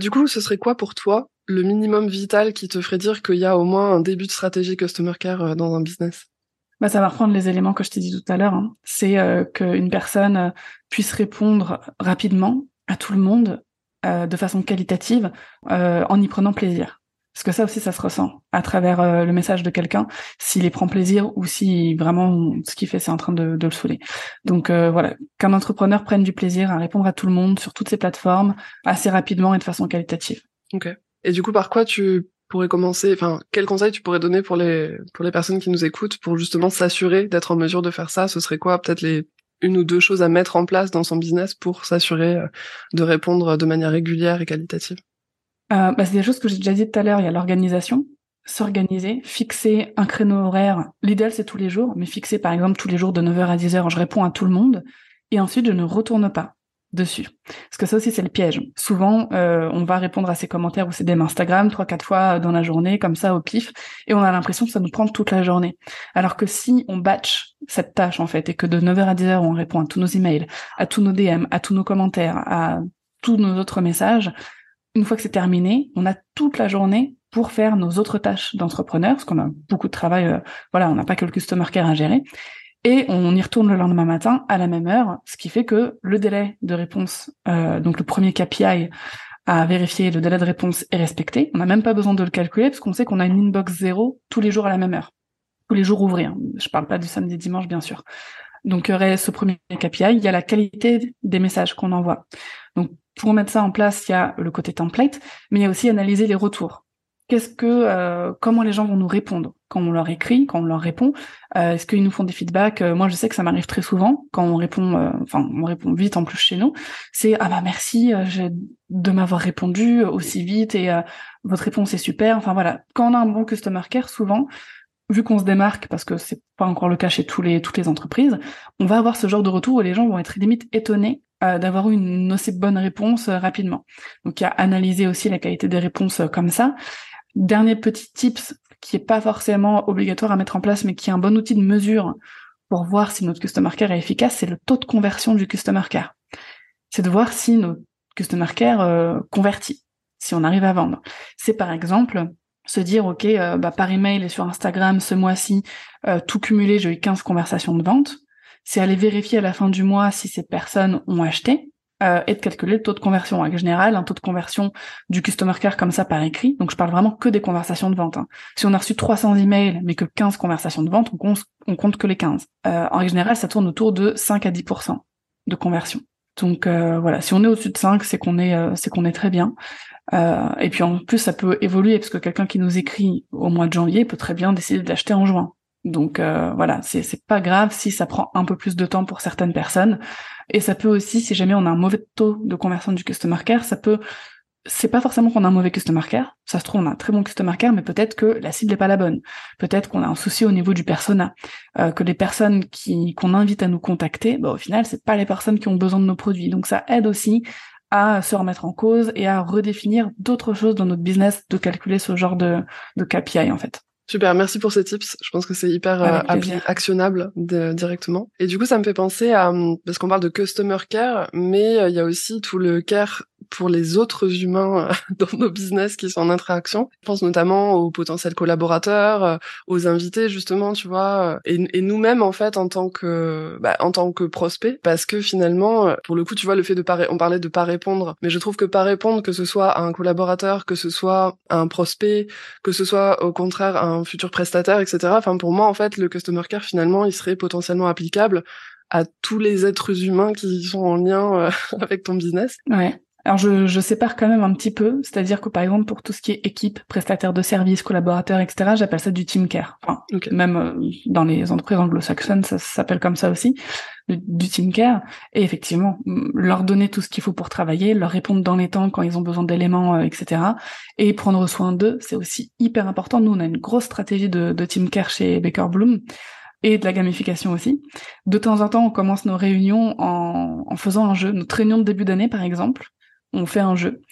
du coup, ce serait quoi pour toi le minimum vital qui te ferait dire qu'il y a au moins un début de stratégie customer care euh, dans un business bah, ça va reprendre les éléments que je t'ai dit tout à l'heure. Hein. C'est euh, qu'une personne euh, puisse répondre rapidement à tout le monde de façon qualitative en y prenant plaisir. Parce que ça aussi, ça se ressent à travers le message de quelqu'un, s'il y prend plaisir ou si vraiment ce qu'il fait, c'est en train de, de le saouler. Donc voilà, qu'un entrepreneur prenne du plaisir à répondre à tout le monde sur toutes ces plateformes assez rapidement et de façon qualitative. Ok. Et du coup, par quoi tu pourrais commencer Enfin, quel conseil tu pourrais donner pour les pour les personnes qui nous écoutent pour justement s'assurer d'être en mesure de faire ça? Ce serait quoi Peut-être les une ou deux choses à mettre en place dans son business pour s'assurer euh, de répondre de manière régulière et qualitative? Euh, bah, C'est des choses que j'ai déjà dit tout à l'heure. Il y a l'organisation, s'organiser, fixer un créneau horaire. L'idéal, c'est tous les jours, mais fixer par exemple tous les jours de 9h à 10h, je réponds à tout le monde. Et ensuite, je ne retourne pas dessus. Parce que ça aussi, c'est le piège. Souvent, euh, on va répondre à ces commentaires ou ces DM Instagram trois, quatre fois dans la journée, comme ça, au pif, et on a l'impression que ça nous prend toute la journée. Alors que si on batch cette tâche, en fait, et que de 9h à 10h, on répond à tous nos emails, à tous nos DM, à tous nos commentaires, à tous nos autres messages, une fois que c'est terminé, on a toute la journée pour faire nos autres tâches d'entrepreneur, parce qu'on a beaucoup de travail, euh, voilà, on n'a pas que le customer care à gérer, et on y retourne le lendemain matin à la même heure, ce qui fait que le délai de réponse, euh, donc le premier KPI à vérifier, le délai de réponse est respecté. On n'a même pas besoin de le calculer parce qu'on sait qu'on a une inbox zéro tous les jours à la même heure, tous les jours ouvrés. Hein. Je parle pas du samedi dimanche bien sûr. Donc ce premier KPI, il y a la qualité des messages qu'on envoie. Donc pour mettre ça en place, il y a le côté template, mais il y a aussi analyser les retours qu'est-ce que, euh, comment les gens vont nous répondre quand on leur écrit, quand on leur répond. Euh, est-ce qu'ils nous font des feedbacks? Euh, Moi, je sais que ça m'arrive très souvent quand on répond, enfin, on répond vite en plus chez nous. C'est ah bah merci de m'avoir répondu aussi vite et votre réponse est super. Enfin voilà, quand on a un bon customer care, souvent, vu qu'on se démarque parce que c'est pas encore le cas chez tous les toutes les entreprises, on va avoir ce genre de retour où les gens vont être limite étonnés d'avoir eu une aussi bonne réponse rapidement. Donc il y a analyser aussi la qualité des réponses comme ça. Dernier petit tips qui est pas forcément obligatoire à mettre en place, mais qui est un bon outil de mesure pour voir si notre customer care est efficace, c'est le taux de conversion du customer care. C'est de voir si notre customer care euh, convertit, si on arrive à vendre. C'est par exemple se dire ok euh, bah, par email et sur Instagram ce mois-ci euh, tout cumulé j'ai eu 15 conversations de vente c'est aller vérifier à la fin du mois si ces personnes ont acheté euh, et de calculer le taux de conversion. En général, un taux de conversion du customer care comme ça par écrit, donc je parle vraiment que des conversations de vente. Hein. Si on a reçu 300 emails mais que 15 conversations de vente, on compte, on compte que les 15. Euh, en général, ça tourne autour de 5 à 10% de conversion. Donc euh, voilà, si on est au-dessus de 5, c'est qu'on est, c'est qu'on est très bien. et puis en plus, ça peut évoluer parce que quelqu'un qui nous écrit au mois de janvier peut très bien décider de l'acheter en juin. Donc euh, voilà, c'est pas grave si ça prend un peu plus de temps pour certaines personnes. Et ça peut aussi, si jamais on a un mauvais taux de conversion du customer care, ça peut c'est pas forcément qu'on a un mauvais customer care, ça se trouve on a un très bon customer care, mais peut-être que la cible n'est pas la bonne. Peut-être qu'on a un souci au niveau du persona, euh, que les personnes qui qu'on invite à nous contacter, bah, au final c'est pas les personnes qui ont besoin de nos produits. Donc ça aide aussi à se remettre en cause et à redéfinir d'autres choses dans notre business, de calculer ce genre de, de KPI en fait. Super, merci pour ces tips. Je pense que c'est hyper euh, actionnable directement. Et du coup, ça me fait penser à parce qu'on parle de customer care, mais euh, il y a aussi tout le care pour les autres humains euh, <laughs> dans nos business qui sont en interaction. Je pense notamment aux potentiels collaborateurs, euh, aux invités justement, tu vois, euh, et, nous-mêmes en fait en tant que bah, en tant que prospect, parce que finalement, pour le coup, tu vois, le fait de pas, on parlait de pas répondre, mais je trouve que pas répondre, que ce soit à un collaborateur, que ce soit à un prospect, que ce soit au contraire à un futur prestataire, etc. Enfin, pour moi, en fait, le customer care finalement, il serait potentiellement applicable à tous les êtres humains qui sont en lien <laughs> avec ton business. Ouais. Alors je, je, sépare quand même un petit peu, c'est-à-dire que par exemple pour tout ce qui est équipe, prestataire de services, collaborateurs, etc., j'appelle ça du team care. Enfin, même euh, dans les entreprises anglo-saxonnes, ça, s'appelle comme ça aussi, du, team care. Et effectivement, leur donner tout ce qu'il faut pour travailler, leur répondre dans les temps quand ils ont besoin d'éléments, euh, etc. Et prendre soin d'eux, c'est aussi hyper important. Nous, on a une grosse stratégie de, de team care chez Baker Bloom et de la gamification aussi. De temps en temps, on commence nos réunions en, en faisant un jeu. Notre réunion de début d'année, par exemple, on fait un jeu.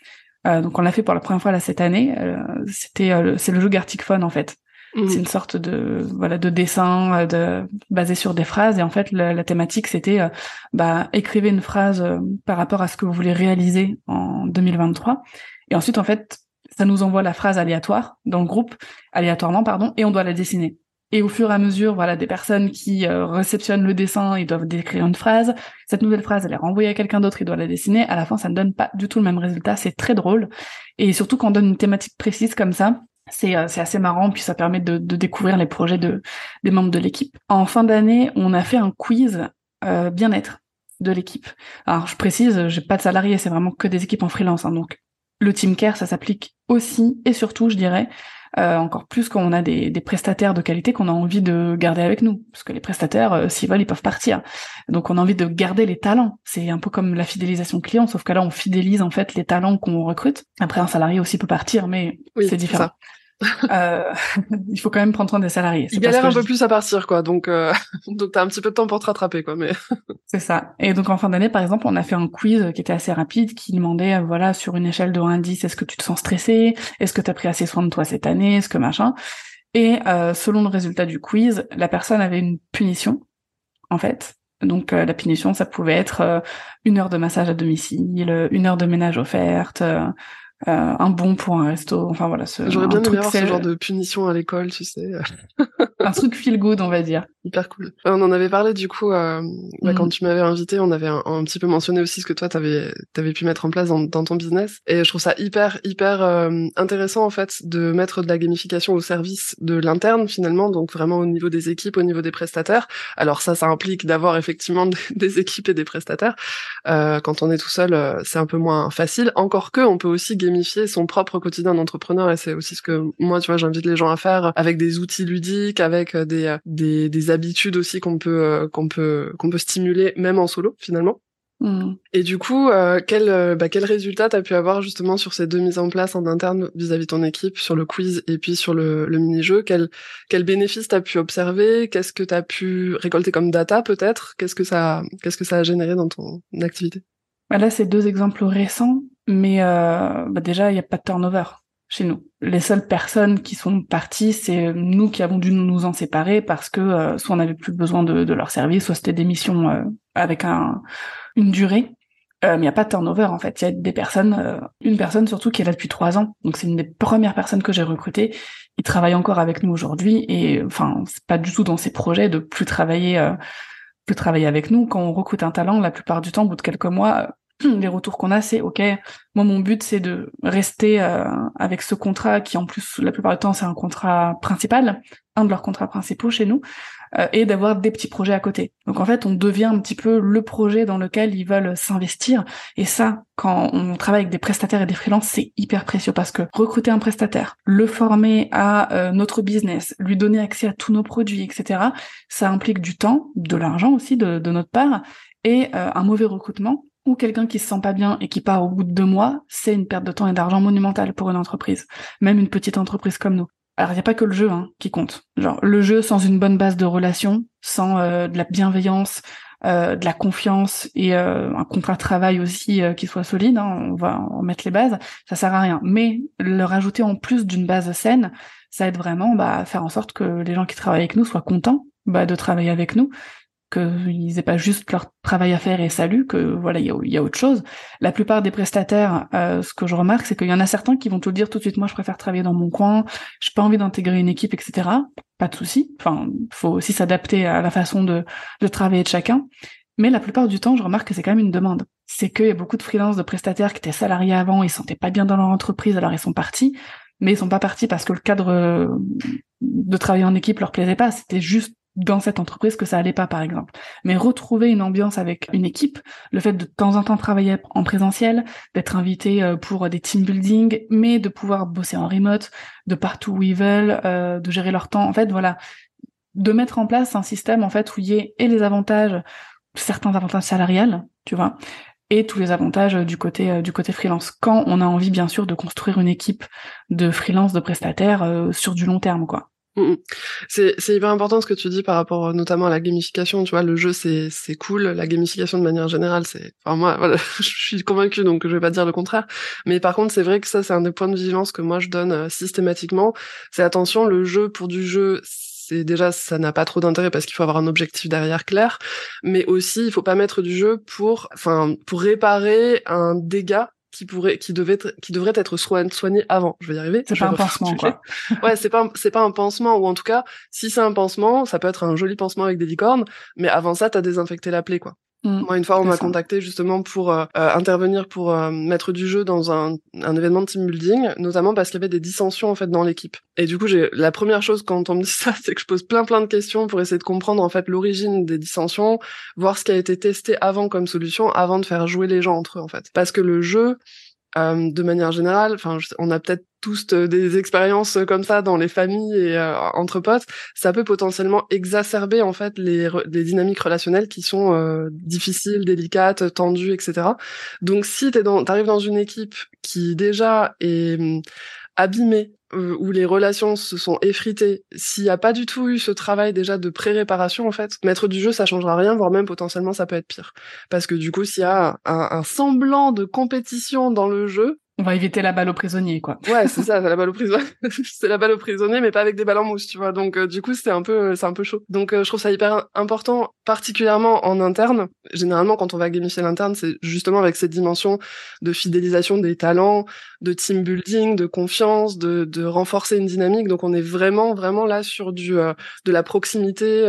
Euh, donc on l'a fait pour la première fois là cette année. Euh, c'était euh, c'est le jeu Gartic Phone en fait. Mmh. C'est une sorte de voilà de dessin de basé sur des phrases et en fait la, thématique c'était bah écrivez une phrase par rapport à ce que vous voulez réaliser en 2023 et ensuite en fait ça nous envoie la phrase aléatoire dans le groupe aléatoirement pardon et on doit la dessiner. Et au fur et à mesure, voilà, des personnes qui euh, réceptionnent le dessin, ils doivent décrire une phrase. Cette nouvelle phrase, elle est renvoyée à quelqu'un d'autre, il doit la dessiner. À la fin, ça ne donne pas du tout le même résultat. C'est très drôle. Et surtout quand on donne une thématique précise comme ça, c'est euh, assez marrant. Puis ça permet de, de, découvrir les projets de des membres de l'équipe. En fin d'année, on a fait un quiz euh, bien-être de l'équipe. Alors je précise, j'ai pas de salariés, c'est vraiment que des équipes en freelance. Hein, donc le team care, ça s'applique aussi et surtout, je dirais, euh, encore plus quand on a des, des prestataires de qualité qu'on a envie de garder avec nous, parce que les prestataires, euh, s'ils veulent, ils peuvent partir. Donc on a envie de garder les talents. C'est un peu comme la fidélisation client, sauf que là on fidélise en fait les talents qu'on recrute. Après un salarié aussi peut partir, mais c'est différent. Euh, <laughs> il faut quand même prendre soin des salariés. Il galère un peu plus à partir, quoi. Donc, euh, <laughs> donc t'as un petit peu de temps pour te rattraper, quoi. Mais <laughs> c'est ça. Et donc en fin d'année, par exemple, on a fait un quiz qui était assez rapide, qui demandait, euh, voilà, sur une échelle de 1 à 10, est-ce que tu te sens stressé? Est-ce que t'as pris assez soin de toi cette année? Est-ce que machin? Et euh, selon le résultat du quiz, la personne avait une punition, en fait. Donc euh, la punition, ça pouvait être une heure de massage à domicile, une heure de ménage offerte, euh, un bon pour un resto. Enfin voilà. J'aurais bien aimé avoir ce genre de punition à l'école, tu sais. <laughs> un truc feel good, on va dire. Hyper cool. On en avait parlé du coup euh, bah, quand mm. tu m'avais invité, on avait un, petit peu mentionné aussi ce que toi t'avais avais pu mettre en place dans, ton business. Et je trouve ça hyper hyper euh, intéressant en fait de mettre de la gamification au service de l'interne finalement, donc vraiment au niveau des équipes, au niveau des prestataires. Alors ça, ça implique d'avoir effectivement <laughs> des équipes et des prestataires. Euh, quand on est tout seul, c'est un peu moins facile. Encore que, on peut aussi gamifier son propre quotidien d'entrepreneur et c'est aussi ce que moi, tu vois, j'invite les gens à faire avec des outils ludiques, avec euh, des euh, des, des habitudes aussi qu'on peut euh, qu'on peut qu'on peut stimuler même en solo finalement. Mmh. Et du coup, quel, bah, quel résultat t'as pu avoir justement sur ces deux mises en place en interne vis-à-vis de ton équipe, sur le quiz et puis sur le, le mini-jeu? Quel, quel bénéfice t'as pu observer? Qu'est-ce que t'as pu récolter comme data peut-être? Qu'est-ce que ça, qu'est-ce que ça a généré dans ton activité? Bah Là, c'est deux exemples récents. Mais euh, bah déjà, il n'y a pas de turnover chez nous. Les seules personnes qui sont parties, c'est nous qui avons dû nous en séparer parce que euh, soit on n'avait plus besoin de, de, leur service, soit c'était des missions euh, avec un, une durée. mais il n'y a pas de turnover en fait. Il y a des personnes, une personne surtout qui est là depuis trois ans. Donc c'est une des premières personnes que j'ai recrutées. Il travaille encore avec nous aujourd'hui et enfin c'est pas du tout dans ses projets de plus travailler, plus travailler avec nous. Quand on recrute un talent, la plupart du temps, au bout de quelques mois, <clears throat> les retours qu'on a, c'est ok. Moi, mon but, c'est de rester euh, avec ce contrat qui, en plus, la plupart du temps, c'est un contrat principal, un de leurs contrats principaux chez nous, euh, et d'avoir des petits projets à côté. Donc, en fait, on devient un petit peu le projet dans lequel ils veulent s'investir. Et ça, quand on travaille avec des prestataires et des freelances, c'est hyper précieux parce que recruter un prestataire, le former à euh, notre business, lui donner accès à tous nos produits, etc., ça implique du temps, de l'argent aussi de, de notre part, et un mauvais recrutement ou quelqu'un qui se sent pas bien et qui part au bout de deux mois, c'est une perte de temps et d'argent monumentale pour une entreprise, même une petite entreprise comme nous. Alors il n'y a pas que le jeu hein, qui compte. Genre le jeu sans une bonne base de relations, sans euh, de la bienveillance, euh, de la confiance et euh, un contrat de travail aussi qui soit solide, hein, on va en mettre les bases, ça sert à rien. Mais le rajouter en plus d'une base saine, ça aide vraiment bah, à faire en sorte que les gens qui travaillent avec nous soient contents bah, de travailler avec nous qu'ils n'aient pas juste leur travail à faire et salut, que voilà, il y a, autre chose. La plupart des prestataires, euh, ce que je remarque, c'est qu'il y en a certains qui vont le dire tout de suite, moi je préfère travailler dans mon coin, j'ai pas envie d'intégrer une équipe, etc. Pas de souci. Enfin, faut aussi s'adapter à la façon de, de travailler de chacun. Mais la plupart du temps, je remarque que c'est quand même une demande. C'est qu'il y a beaucoup de freelances, de prestataires qui étaient salariés avant, ils se sentaient pas bien dans leur entreprise, alors ils sont partis. Mais ils sont pas partis parce que le cadre de travailler en équipe leur plaisait pas. C'était juste dans cette entreprise que ça allait pas, par exemple. Mais retrouver une ambiance avec une équipe, le fait de, de temps en temps travailler en présentiel, d'être invité euh, pour des team building, mais de pouvoir bosser en remote, de partout où ils veulent, euh, de gérer leur temps. En fait, voilà, de mettre en place un système en fait où il y ait et les avantages, certains avantages salariales, tu vois, et tous les avantages du côté euh, du côté freelance. Quand on a envie bien sûr de construire une équipe de freelance, de prestataires sur du long terme, quoi. Mm, mm. C'est, hyper important ce que tu dis par rapport euh, notamment à la gamification. Tu vois, le jeu c'est c'est cool, la gamification de manière générale c'est. Enfin moi, voilà, <laughs> je suis convaincue donc je vais pas dire le contraire. Mais par contre, c'est vrai que ça c'est un des points de vigilance que moi je donne euh, systématiquement. C'est attention, le jeu pour du jeu, c'est déjà ça n'a pas trop d'intérêt parce qu'il faut avoir un objectif derrière clair, mais aussi il faut pas mettre du jeu pour, enfin, pour réparer un dégât qui pourrait, qui devait, qui devrait être soigné avant. Je vais y arriver. C'est pas un pansement, quoi. ouais, c'est pas, c'est pas un pansement, ou en tout cas, si c'est un pansement, ça peut être un joli pansement avec des licornes, mais avant ça, t'as désinfecté la plaie, quoi. Mm. Moi, une fois, on m'a contacté justement pour euh, euh, intervenir pour euh, mettre du jeu dans un, un, événement de team building, notamment parce qu'il y avait des dissensions en fait dans l'équipe. Et du coup, j'ai la première chose quand on me dit <laughs> ça, c'est que je pose plein plein de questions pour essayer de comprendre en fait l'origine des dissensions, voir ce qui a été testé avant comme solution, avant de faire jouer les gens entre eux en fait. Parce que le jeu, euh, de manière générale, enfin, on a peut-être tous des expériences comme ça dans les familles et euh, entre potes. Ça peut potentiellement exacerber en fait les, dynamiques relationnelles qui sont euh, difficiles, délicates, tendues, etc. Donc, si t'es dans, t'arrives dans une équipe qui déjà est hum, abîmée où les relations se sont effritées, s'il n'y a pas du tout eu ce travail déjà de pré-réparation, en fait, mettre du jeu, ça changera rien, voire même potentiellement ça peut être pire. Parce que du coup, s'il y a un, semblant de compétition dans le jeu, on va éviter la balle au prisonnier, quoi. Ouais, c'est <laughs> ça, <laughs> c'est la balle au prisonnier. c'est la balle au prisonnier, mais pas avec des balles en mousse, tu vois. Donc, euh, du coup, c'est un peu, c'est un peu chaud. Donc, euh, je trouve ça hyper important, particulièrement en interne. Généralement, quand on va gamifier l'interne, c'est justement avec cette dimension de fidélisation des talents, de team building, de confiance, de, de renforcer une dynamique. Donc, on est vraiment, vraiment là sur du, euh, de la proximité,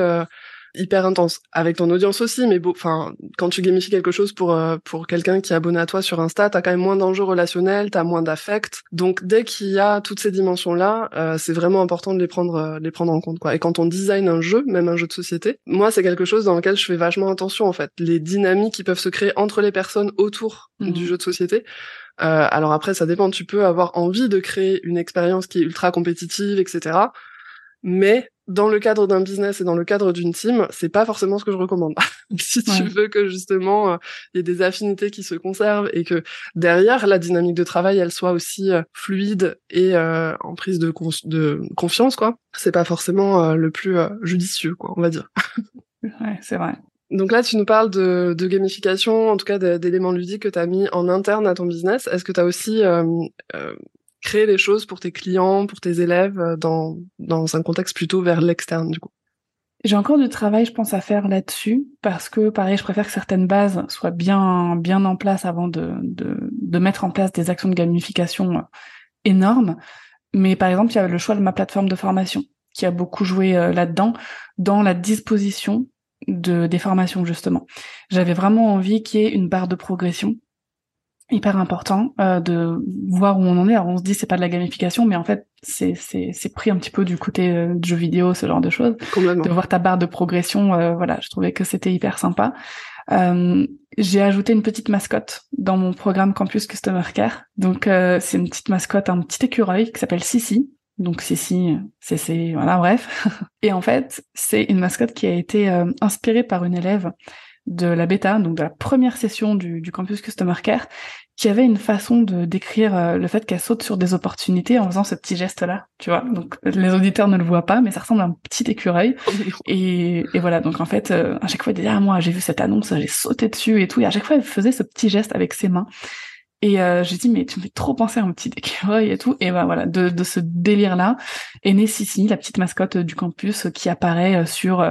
hyper intense. Avec ton audience aussi mais enfin quand tu gamifies quelque chose pour euh, pour quelqu'un qui est abonné à toi sur Insta t'as quand même moins d'enjeux relationnels t'as moins d'affect. Donc dès qu'il y a toutes ces dimensions là euh, c'est vraiment important de les prendre euh, les prendre en compte quoi. Et quand on design un jeu même un jeu de société moi c'est quelque chose dans lequel je fais vachement attention en fait. Les dynamiques qui peuvent se créer entre les personnes autour mmh. du jeu de société alors après ça dépend. Tu peux avoir envie de créer une expérience qui est ultra compétitive etc mais dans le cadre d'un business et dans le cadre d'une team, c'est pas forcément ce que je recommande. <laughs> si tu veux que justement il y ait des affinités qui se conservent et que derrière la dynamique de travail elle soit aussi euh, fluide et euh, en prise de, de confiance quoi, c'est pas forcément euh, le plus judicieux quoi, on va dire. <laughs> ouais, c'est vrai. Donc là, tu nous parles de, de gamification, en tout cas d'éléments ludiques que tu as mis en interne à ton business. Est-ce que tu as aussi créer les choses pour tes clients, pour tes élèves, euh, dans, dans un contexte plutôt vers l'externe, du coup j'ai encore du travail, je pense, à faire là-dessus, parce que, pareil, je préfère que certaines bases soient bien, bien en place avant de, de, de mettre en place des actions de gamification euh, énormes. Mais par exemple, il y a le choix de ma plateforme de formation, qui a beaucoup joué euh, là-dedans, dans la disposition de, des formations, justement. J'avais vraiment envie qu'il y ait une barre de progression hyper important euh, de voir où on en est. Alors on se dit c'est pas de la gamification, mais en fait c'est c'est c'est pris un petit peu du côté euh, de jeu vidéo, ce genre de choses. De voir ta barre de progression, euh, voilà, je trouvais que c'était hyper sympa. Euh, j'ai ajouté une petite mascotte dans mon programme Campus Customer Care. Donc c'est une petite mascotte, un petit écureuil qui s'appelle Sissi. Donc Sissi, c'est voilà, bref. <laughs> Et en fait c'est une mascotte qui a été inspirée par une élève de la bêta, donc de la première session du, du campus Customer Care, qui avait une façon de décrire euh, le fait qu'elle saute sur des opportunités en faisant ce petit geste-là, tu vois. Donc les auditeurs ne le voient pas, mais ça ressemble à un petit écureuil. <laughs> et, et voilà, donc en fait, euh, à chaque fois, elle disait ah moi j'ai vu cette annonce, j'ai sauté dessus et tout. Et à chaque fois, elle faisait ce petit geste avec ses mains. Et euh, j'ai dit mais tu me fais trop penser à un petit écureuil et tout. Et ben voilà, de, de ce délire-là est née Sissi, la petite mascotte du campus qui apparaît sur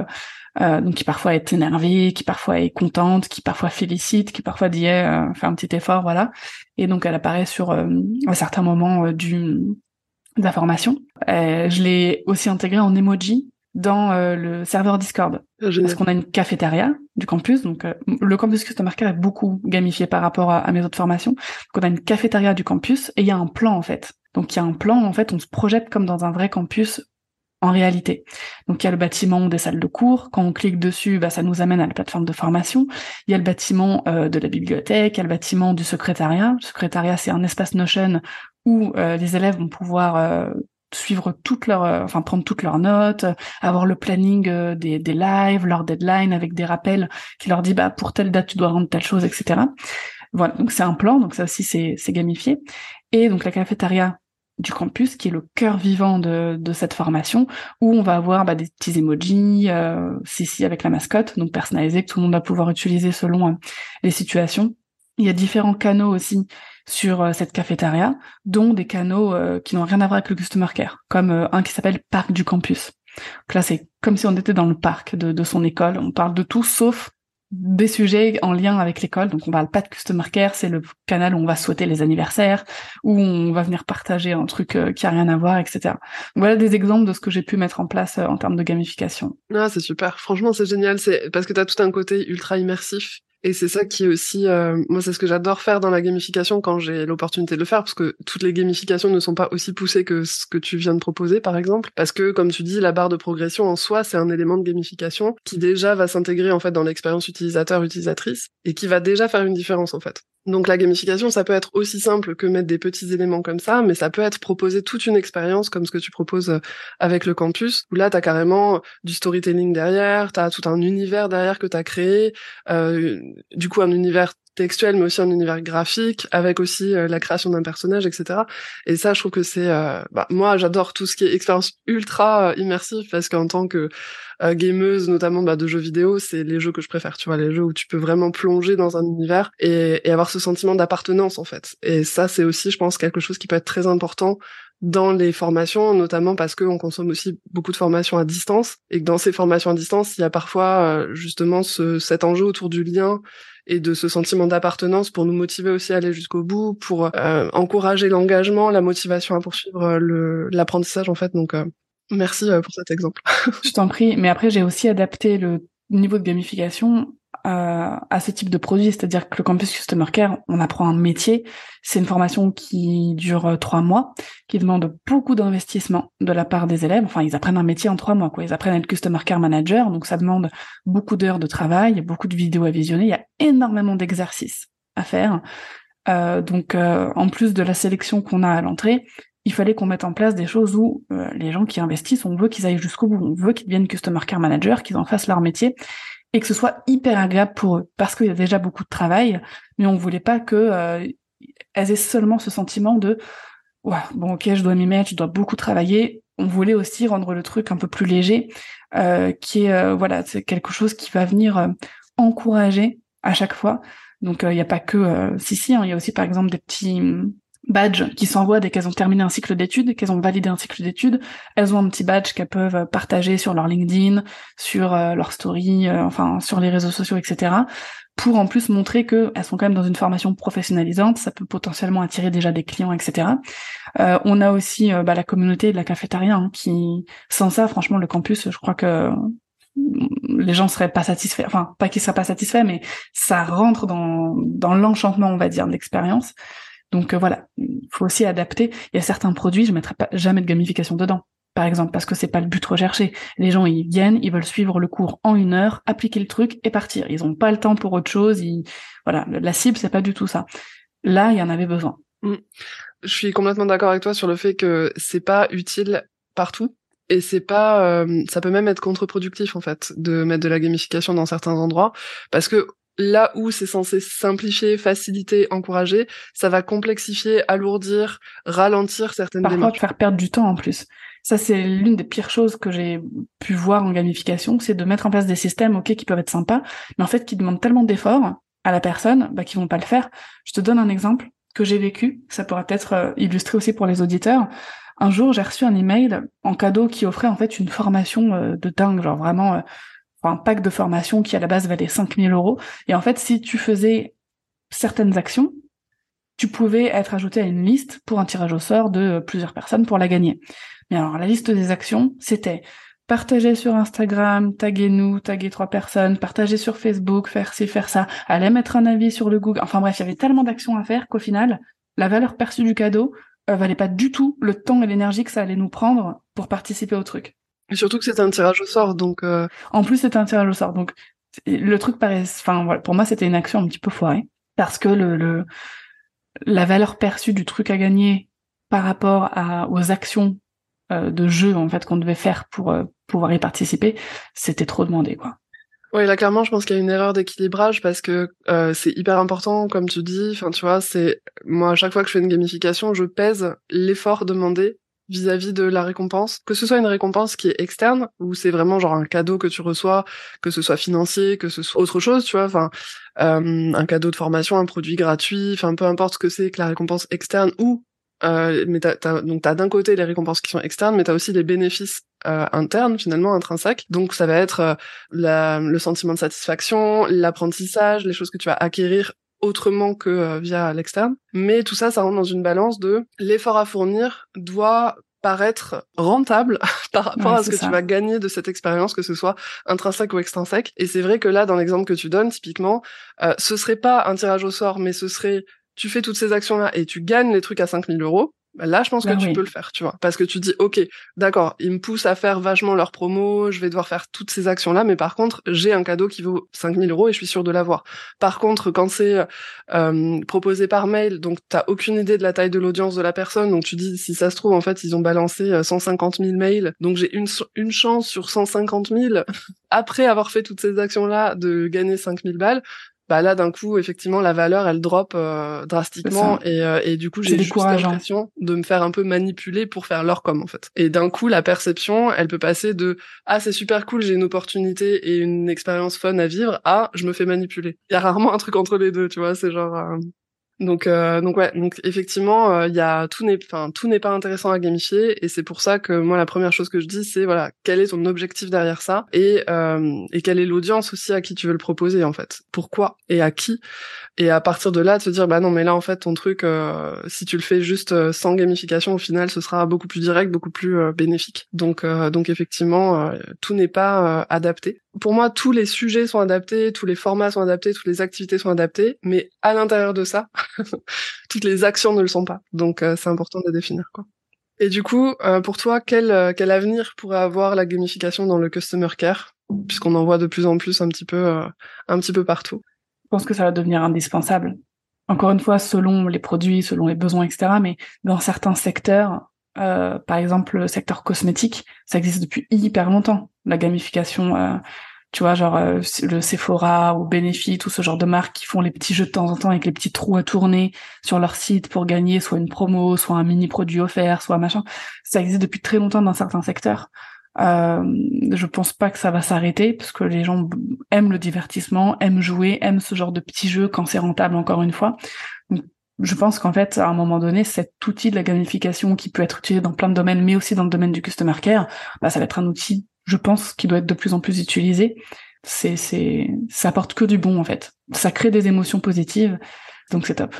euh, donc qui parfois est énervée, qui parfois est contente, qui parfois félicite, qui parfois dit euh, fait un petit effort, voilà. Et donc elle apparaît sur euh, un certain moment euh, du de la formation. je l'ai aussi intégrée en emoji dans le serveur Discord ah, parce qu'on a une cafétéria du campus donc le campus Customer Care est beaucoup gamifié par rapport à, à, mes autres formations donc on a une cafétéria du campus et il y a un plan en fait donc il y a un plan en fait on se projette comme dans un vrai campus en réalité. Donc il y a le bâtiment des salles de cours. Quand on clique dessus, bah, ça nous amène à la plateforme de formation. Il y a le bâtiment euh, de la bibliothèque, il y a le bâtiment du secrétariat. Le secrétariat, c'est un espace Notion où euh, les élèves vont pouvoir euh, suivre toutes leurs, enfin prendre toutes leurs notes, avoir le planning des, des lives, leur deadline avec des rappels qui leur dit bah pour telle date tu dois rendre telle chose, etc. Voilà, donc c'est un plan, donc ça aussi c'est gamifié. Et donc la cafétéria du campus, qui est le cœur vivant de, de cette formation, où on va avoir bah, des petits emojis, euh, si avec la mascotte, donc personnalisé, que tout le monde va pouvoir utiliser selon euh, les situations. Il y a différents canaux aussi sur euh, cette cafétéria, dont des canaux euh, qui n'ont rien à voir avec le customer care, comme un qui s'appelle Parc du campus. Donc là, c'est comme si on était dans le parc de, de son école. On parle de tout sauf des sujets en lien avec l'école. Donc on parle pas de customer care, c'est le canal où on va souhaiter les anniversaires, où on va venir partager un truc euh, qui a rien à voir, etc. voilà des exemples de ce que j'ai pu mettre en place euh, en termes de gamification. Ah c'est super. Franchement c'est génial. C'est parce que tu as tout un côté ultra immersif et c'est ça qui est aussi, euh, moi c'est ce que j'adore faire dans la gamification quand j'ai l'opportunité de le faire, parce que toutes les gamifications ne sont pas aussi poussées que ce que tu viens de proposer par exemple, parce que comme tu dis, la barre de progression en soi c'est un élément de gamification qui déjà va s'intégrer en fait dans l'expérience utilisateur utilisatrice et qui va déjà faire une différence en fait. Donc la gamification, ça peut être aussi simple que mettre des petits éléments comme ça, mais ça peut être proposer toute une expérience comme ce que tu proposes euh, avec le campus, où là, tu as carrément du storytelling derrière, tu as tout un univers derrière que tu as créé, euh, du coup un univers textuel, mais aussi un univers graphique, avec aussi euh, la création d'un personnage, etc. Et ça, je trouve que c'est... Euh, bah, moi, j'adore tout ce qui est expérience ultra immersive, parce qu'en tant que euh, gameuse, notamment bah, de jeux vidéo, c'est les jeux que je préfère, tu vois, les jeux où tu peux vraiment plonger dans un univers et, et avoir ce sentiment d'appartenance en fait. Et ça, c'est aussi, je pense, quelque chose qui peut être très important dans les formations, notamment parce qu'on consomme aussi beaucoup de formations à distance et que dans ces formations à distance, il y a parfois euh, justement ce, cet enjeu autour du lien et de ce sentiment d'appartenance pour nous motiver aussi à aller jusqu'au bout, pour euh, encourager l'engagement, la motivation à poursuivre l'apprentissage en fait. Donc Merci euh, pour cet exemple. <laughs> Je t'en prie, mais après j'ai aussi adapté le niveau de gamification euh, à ce type de produit, c'est-à-dire que le campus Customer Care, on apprend un métier, c'est une formation qui dure euh, trois mois, qui demande beaucoup d'investissement de la part des élèves. Enfin, ils apprennent un métier en trois mois, quoi. Ils apprennent à être Customer Care Manager, donc ça demande beaucoup d'heures de travail, beaucoup de vidéos à visionner, il y a énormément d'exercices à faire. Euh, donc, en plus de la sélection qu'on a à l'entrée, il fallait qu'on mette en place des choses où les gens qui investissent, on veut qu'ils aillent jusqu'au bout, on veut qu'ils deviennent customer care manager, qu'ils en fassent leur métier et que ce soit hyper agréable pour eux parce qu'il y a déjà beaucoup de travail, mais on voulait pas que euh, elles aient seulement ce sentiment de ouais, bon ok je dois m'y mettre, je dois beaucoup travailler. On voulait aussi rendre le truc un peu plus léger, euh, qui est voilà c'est quelque chose qui va venir encourager à chaque fois. Donc il n'y a pas que si si, hein, il y a aussi par exemple des petits badge qui s'envoient dès qu'elles ont terminé un cycle d'études, qu'elles ont validé un cycle d'études. Elles ont un petit badge qu'elles peuvent partager sur leur LinkedIn, sur euh, leur story, euh, enfin sur les réseaux sociaux, etc. Pour en plus montrer qu'elles sont quand même dans une formation professionnalisante, ça peut potentiellement attirer déjà des clients, etc. Euh, on a aussi bah, la communauté de la cafétéria hein, qui, sans ça, franchement, le campus, je crois que les gens seraient pas satisfaits, enfin pas qu'ils seraient pas satisfaits, mais ça rentre dans, dans l'enchantement, on va dire, de l'expérience. Donc euh, voilà, il faut aussi adapter. Il y a certains produits, je mettrai pas jamais de gamification dedans, par exemple, parce que c'est pas le but recherché. Les gens ils viennent, ils veulent suivre le cours en une heure, appliquer le truc et partir. Ils ont pas le temps pour autre chose. Voilà, la cible c'est pas du tout ça. Là, il y en avait besoin. Mm. Je suis complètement d'accord avec toi sur le fait que c'est pas utile partout et c'est pas ça peut même être contre-productif en fait de mettre de la gamification dans certains endroits parce que là où c'est censé simplifier, faciliter, encourager, ça va complexifier, alourdir, ralentir certaines Parfois, démarches. faire perdre du temps en plus. Ça, c'est l'une des pires choses que j'ai pu voir en gamification, c'est de mettre en place des systèmes, ok, qui peuvent être sympas, mais en fait, qui demandent tellement d'efforts à la personne, bah, qu'ils vont pas le faire. Je te donne un exemple que j'ai vécu, ça pourrait peut-être euh, illustrer aussi pour les auditeurs. Un jour, j'ai reçu un email en cadeau qui offrait en fait une formation euh, de dingue, genre vraiment euh, un pack de formation qui à la base valait 5000 euros. Et en fait, si tu faisais certaines actions, tu pouvais être ajouté à une liste pour un tirage au sort de plusieurs personnes pour la gagner. Mais alors, la liste des actions, c'était partager sur Instagram, taguer nous, taguer trois personnes, partager sur Facebook, faire ci, faire ça, aller mettre un avis sur le Google. Enfin bref, il y avait tellement d'actions à faire qu'au final, la valeur perçue du cadeau euh, valait pas du tout le temps et l'énergie que ça allait nous prendre pour participer au truc. Surtout que c'était un tirage au sort, donc. Euh... En plus, c'était un tirage au sort, donc le truc paraît. Enfin, voilà, pour moi, c'était une action un petit peu foirée parce que le, le la valeur perçue du truc à gagner par rapport à aux actions euh, de jeu en fait qu'on devait faire pour euh, pouvoir y participer, c'était trop demandé, quoi. Oui, là clairement, je pense qu'il y a une erreur d'équilibrage parce que euh, c'est hyper important, comme tu dis. Enfin, tu vois, c'est moi à chaque fois que je fais une gamification, je pèse l'effort demandé vis-à-vis de la récompense, que ce soit une récompense qui est externe ou c'est vraiment genre un cadeau que tu reçois, que ce soit financier, que ce soit autre chose, tu vois, enfin euh, un cadeau de formation, un produit gratuit, enfin peu importe ce que c'est que la récompense externe ou euh, mais t'as, t'as, donc t'as d'un côté les récompenses qui sont externes, mais t'as aussi les bénéfices euh, internes finalement intrinsèques. Donc ça va être euh, la, le sentiment de satisfaction, l'apprentissage, les choses que tu vas acquérir autrement que euh, via l'externe. Mais tout ça, ça rentre dans une balance de l'effort à fournir doit paraître rentable <laughs> par rapport Ouais, à ce que ça. tu vas gagner de cette expérience, que ce soit intrinsèque ou extrinsèque. Et c'est vrai que là, dans l'exemple que tu donnes, typiquement, euh, ce serait pas un tirage au sort, mais ce serait tu fais toutes ces actions-là et tu gagnes les trucs à 5000 euros. Bah Là, je pense Bah que tu oui. peux le faire, tu vois. Parce que tu dis, OK, d'accord, ils me poussent à faire vachement leur promo, je vais devoir faire toutes ces actions-là, mais par contre, j'ai un cadeau qui vaut 5000 euros et je suis sûr de l'avoir. Par contre, quand c'est euh, proposé par mail, donc t'as aucune idée de la taille de l'audience de la personne, donc tu dis, si ça se trouve, en fait, ils ont balancé euh, 150 000 mails, donc j'ai une, une chance sur 150 000, <laughs> après avoir fait toutes ces actions-là, de gagner 5000 balles, bah là d'un coup effectivement la valeur elle drop euh, drastiquement et, euh, et du coup j'ai juste l'impression de me faire un peu manipuler pour faire leur com en fait. Et d'un coup la perception elle peut passer de ah c'est super cool j'ai une opportunité et une expérience fun à vivre à je me fais manipuler il y a rarement un truc entre les deux tu vois c'est genre euh, donc euh, donc ouais donc effectivement euh, il y a tout n'est enfin tout n'est pas intéressant à gamifier et c'est pour ça que moi la première chose que je dis c'est voilà quel est ton objectif derrière ça et euh, et quelle est l'audience aussi à qui tu veux le proposer en fait. Pourquoi et à qui? Et à partir de là de se dire bah non mais là en fait ton truc euh, si tu le fais juste euh, sans gamification au final ce sera beaucoup plus direct beaucoup plus euh, bénéfique. Donc euh, donc effectivement euh, tout n'est pas adapté. Pour moi tous les sujets sont adaptés tous les formats sont adaptés toutes les activités sont adaptées. Mais à l'intérieur de ça <laughs> toutes les actions ne le sont pas. Donc c'est important de définir quoi. Et du coup pour toi quel quel avenir pourrait avoir la gamification dans le customer care? Puisqu'on en voit de plus en plus un petit peu un petit peu partout Je pense que ça va devenir indispensable. Encore une fois, selon les produits, selon les besoins, etc. Mais dans certains secteurs, euh, par exemple le secteur cosmétique, ça existe depuis hyper longtemps. La gamification, euh, tu vois, genre euh, le Sephora ou Benefit, tout ce genre de marques qui font les petits jeux de temps en temps avec les petits trous à tourner sur leur site pour gagner soit une promo, soit un mini produit offert, soit machin. Ça existe depuis très longtemps dans certains secteurs. Euh, je pense pas que ça va s'arrêter parce que les gens aiment le divertissement, aiment jouer, aiment ce genre de petits jeux quand c'est rentable encore une fois. Je pense qu'en fait, à un moment donné, cet outil de la gamification qui peut être utilisé dans plein de domaines, mais aussi dans le domaine du customer care, bah, ça va être un outil, je pense, qui doit être de plus en plus utilisé. C'est, c'est, ça apporte que du bon en fait. Ça crée des émotions positives, donc c'est top.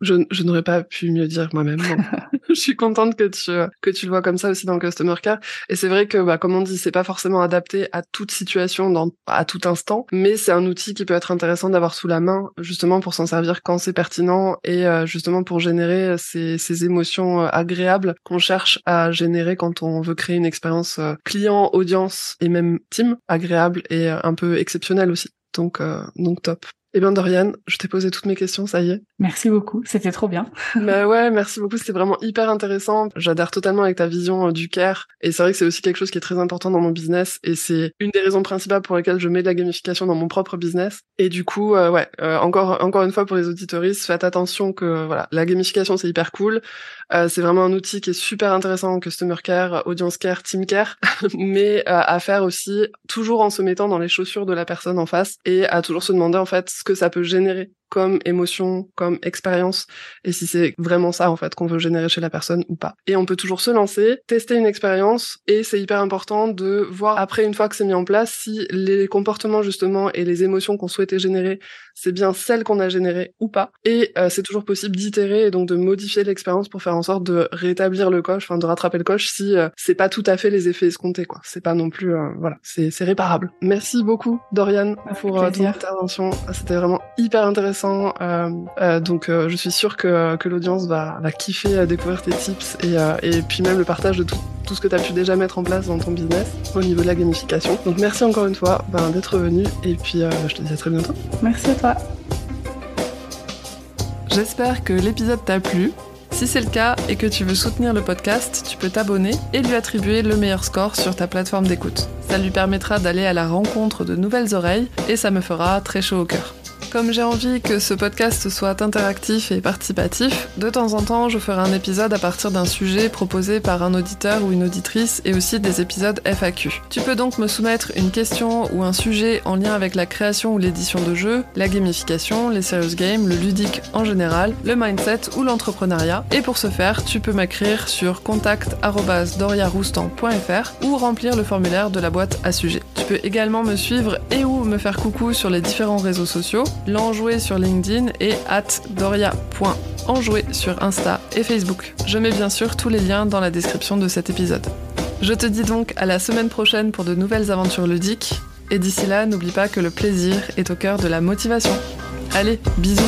Je, je n'aurais pas pu mieux dire moi-même. <laughs> je suis contente que tu que tu le vois comme ça aussi dans le customer care. Et c'est vrai que, bah, comme on dit, c'est pas forcément adapté à toute situation, dans, à tout instant, mais c'est un outil qui peut être intéressant d'avoir sous la main, justement pour s'en servir quand c'est pertinent et euh, justement pour générer ces, ces émotions euh, agréables qu'on cherche à générer quand on veut créer une expérience euh, client, audience et même team agréable et euh, un peu exceptionnelle aussi. Donc, euh, donc top. Eh bien, Dorian, je t'ai posé toutes mes questions, ça y est. Merci beaucoup, c'était trop bien. <laughs> bah ouais, merci beaucoup, c'était vraiment hyper intéressant. J'adhère totalement avec ta vision euh, du care. Et c'est vrai que c'est aussi quelque chose qui est très important dans mon business. Et c'est une des raisons principales pour lesquelles je mets de la gamification dans mon propre business. Et du coup, euh, ouais, euh, encore, encore une fois pour les auditoristes, faites attention que voilà, la gamification c'est hyper cool. c'est vraiment un outil qui est super intéressant en customer care, audience care, team care, <laughs> mais à faire aussi toujours en se mettant dans les chaussures de la personne en face et à toujours se demander en fait ce que ça peut générer comme émotion, comme expérience, et si c'est vraiment ça en fait qu'on veut générer chez la personne ou pas. Et on peut toujours se lancer, tester une expérience, et c'est hyper important de voir après une fois que c'est mis en place si les comportements justement et les émotions qu'on souhaitait générer, c'est bien celles qu'on a générées ou pas. Et euh, c'est toujours possible d'itérer et donc de modifier l'expérience pour faire en sorte de rétablir le coche, enfin de rattraper le coche si euh, c'est pas tout à fait les effets escomptés quoi. C'est pas non plus euh, voilà, c'est c'est réparable. Merci beaucoup Dorian pour ton intervention. C'était vraiment hyper intéressant euh, euh, donc euh, je suis sûre que, que l'audience va, va kiffer découvrir tes tips et, et puis même le partage de tout, tout ce que tu as pu déjà mettre en place dans ton business au niveau de la gamification. Donc merci encore une fois ben, d'être venu et puis je te dis à très bientôt. Merci à toi. J'espère que l'épisode t'a plu. Si c'est le cas et que tu veux soutenir le podcast, tu peux t'abonner et lui attribuer le meilleur score sur ta plateforme d'écoute. Ça lui permettra d'aller à la rencontre de nouvelles oreilles et ça me fera très chaud au cœur. Comme j'ai envie que ce podcast soit interactif et participatif, de temps en temps je ferai un épisode à partir d'un sujet proposé par un auditeur ou une auditrice et aussi des épisodes FAQ. Tu peux donc me soumettre une question ou un sujet en lien avec la création ou l'édition de jeux, la gamification, les serious games, le ludique en général, le mindset ou l'entrepreneuriat. Et pour ce faire, tu peux m'écrire sur contact.doriaroustan.fr ou remplir le formulaire de la boîte à sujet. Tu peux également me suivre et ou me faire coucou sur les différents réseaux sociaux l'enjoué sur LinkedIn et at doria.enjoué sur Insta et Facebook. Je mets bien sûr tous les liens dans la description de cet épisode. Je te dis donc à la semaine prochaine pour de nouvelles aventures ludiques, et d'ici là, n'oublie pas que le plaisir est au cœur de la motivation. Allez, bisous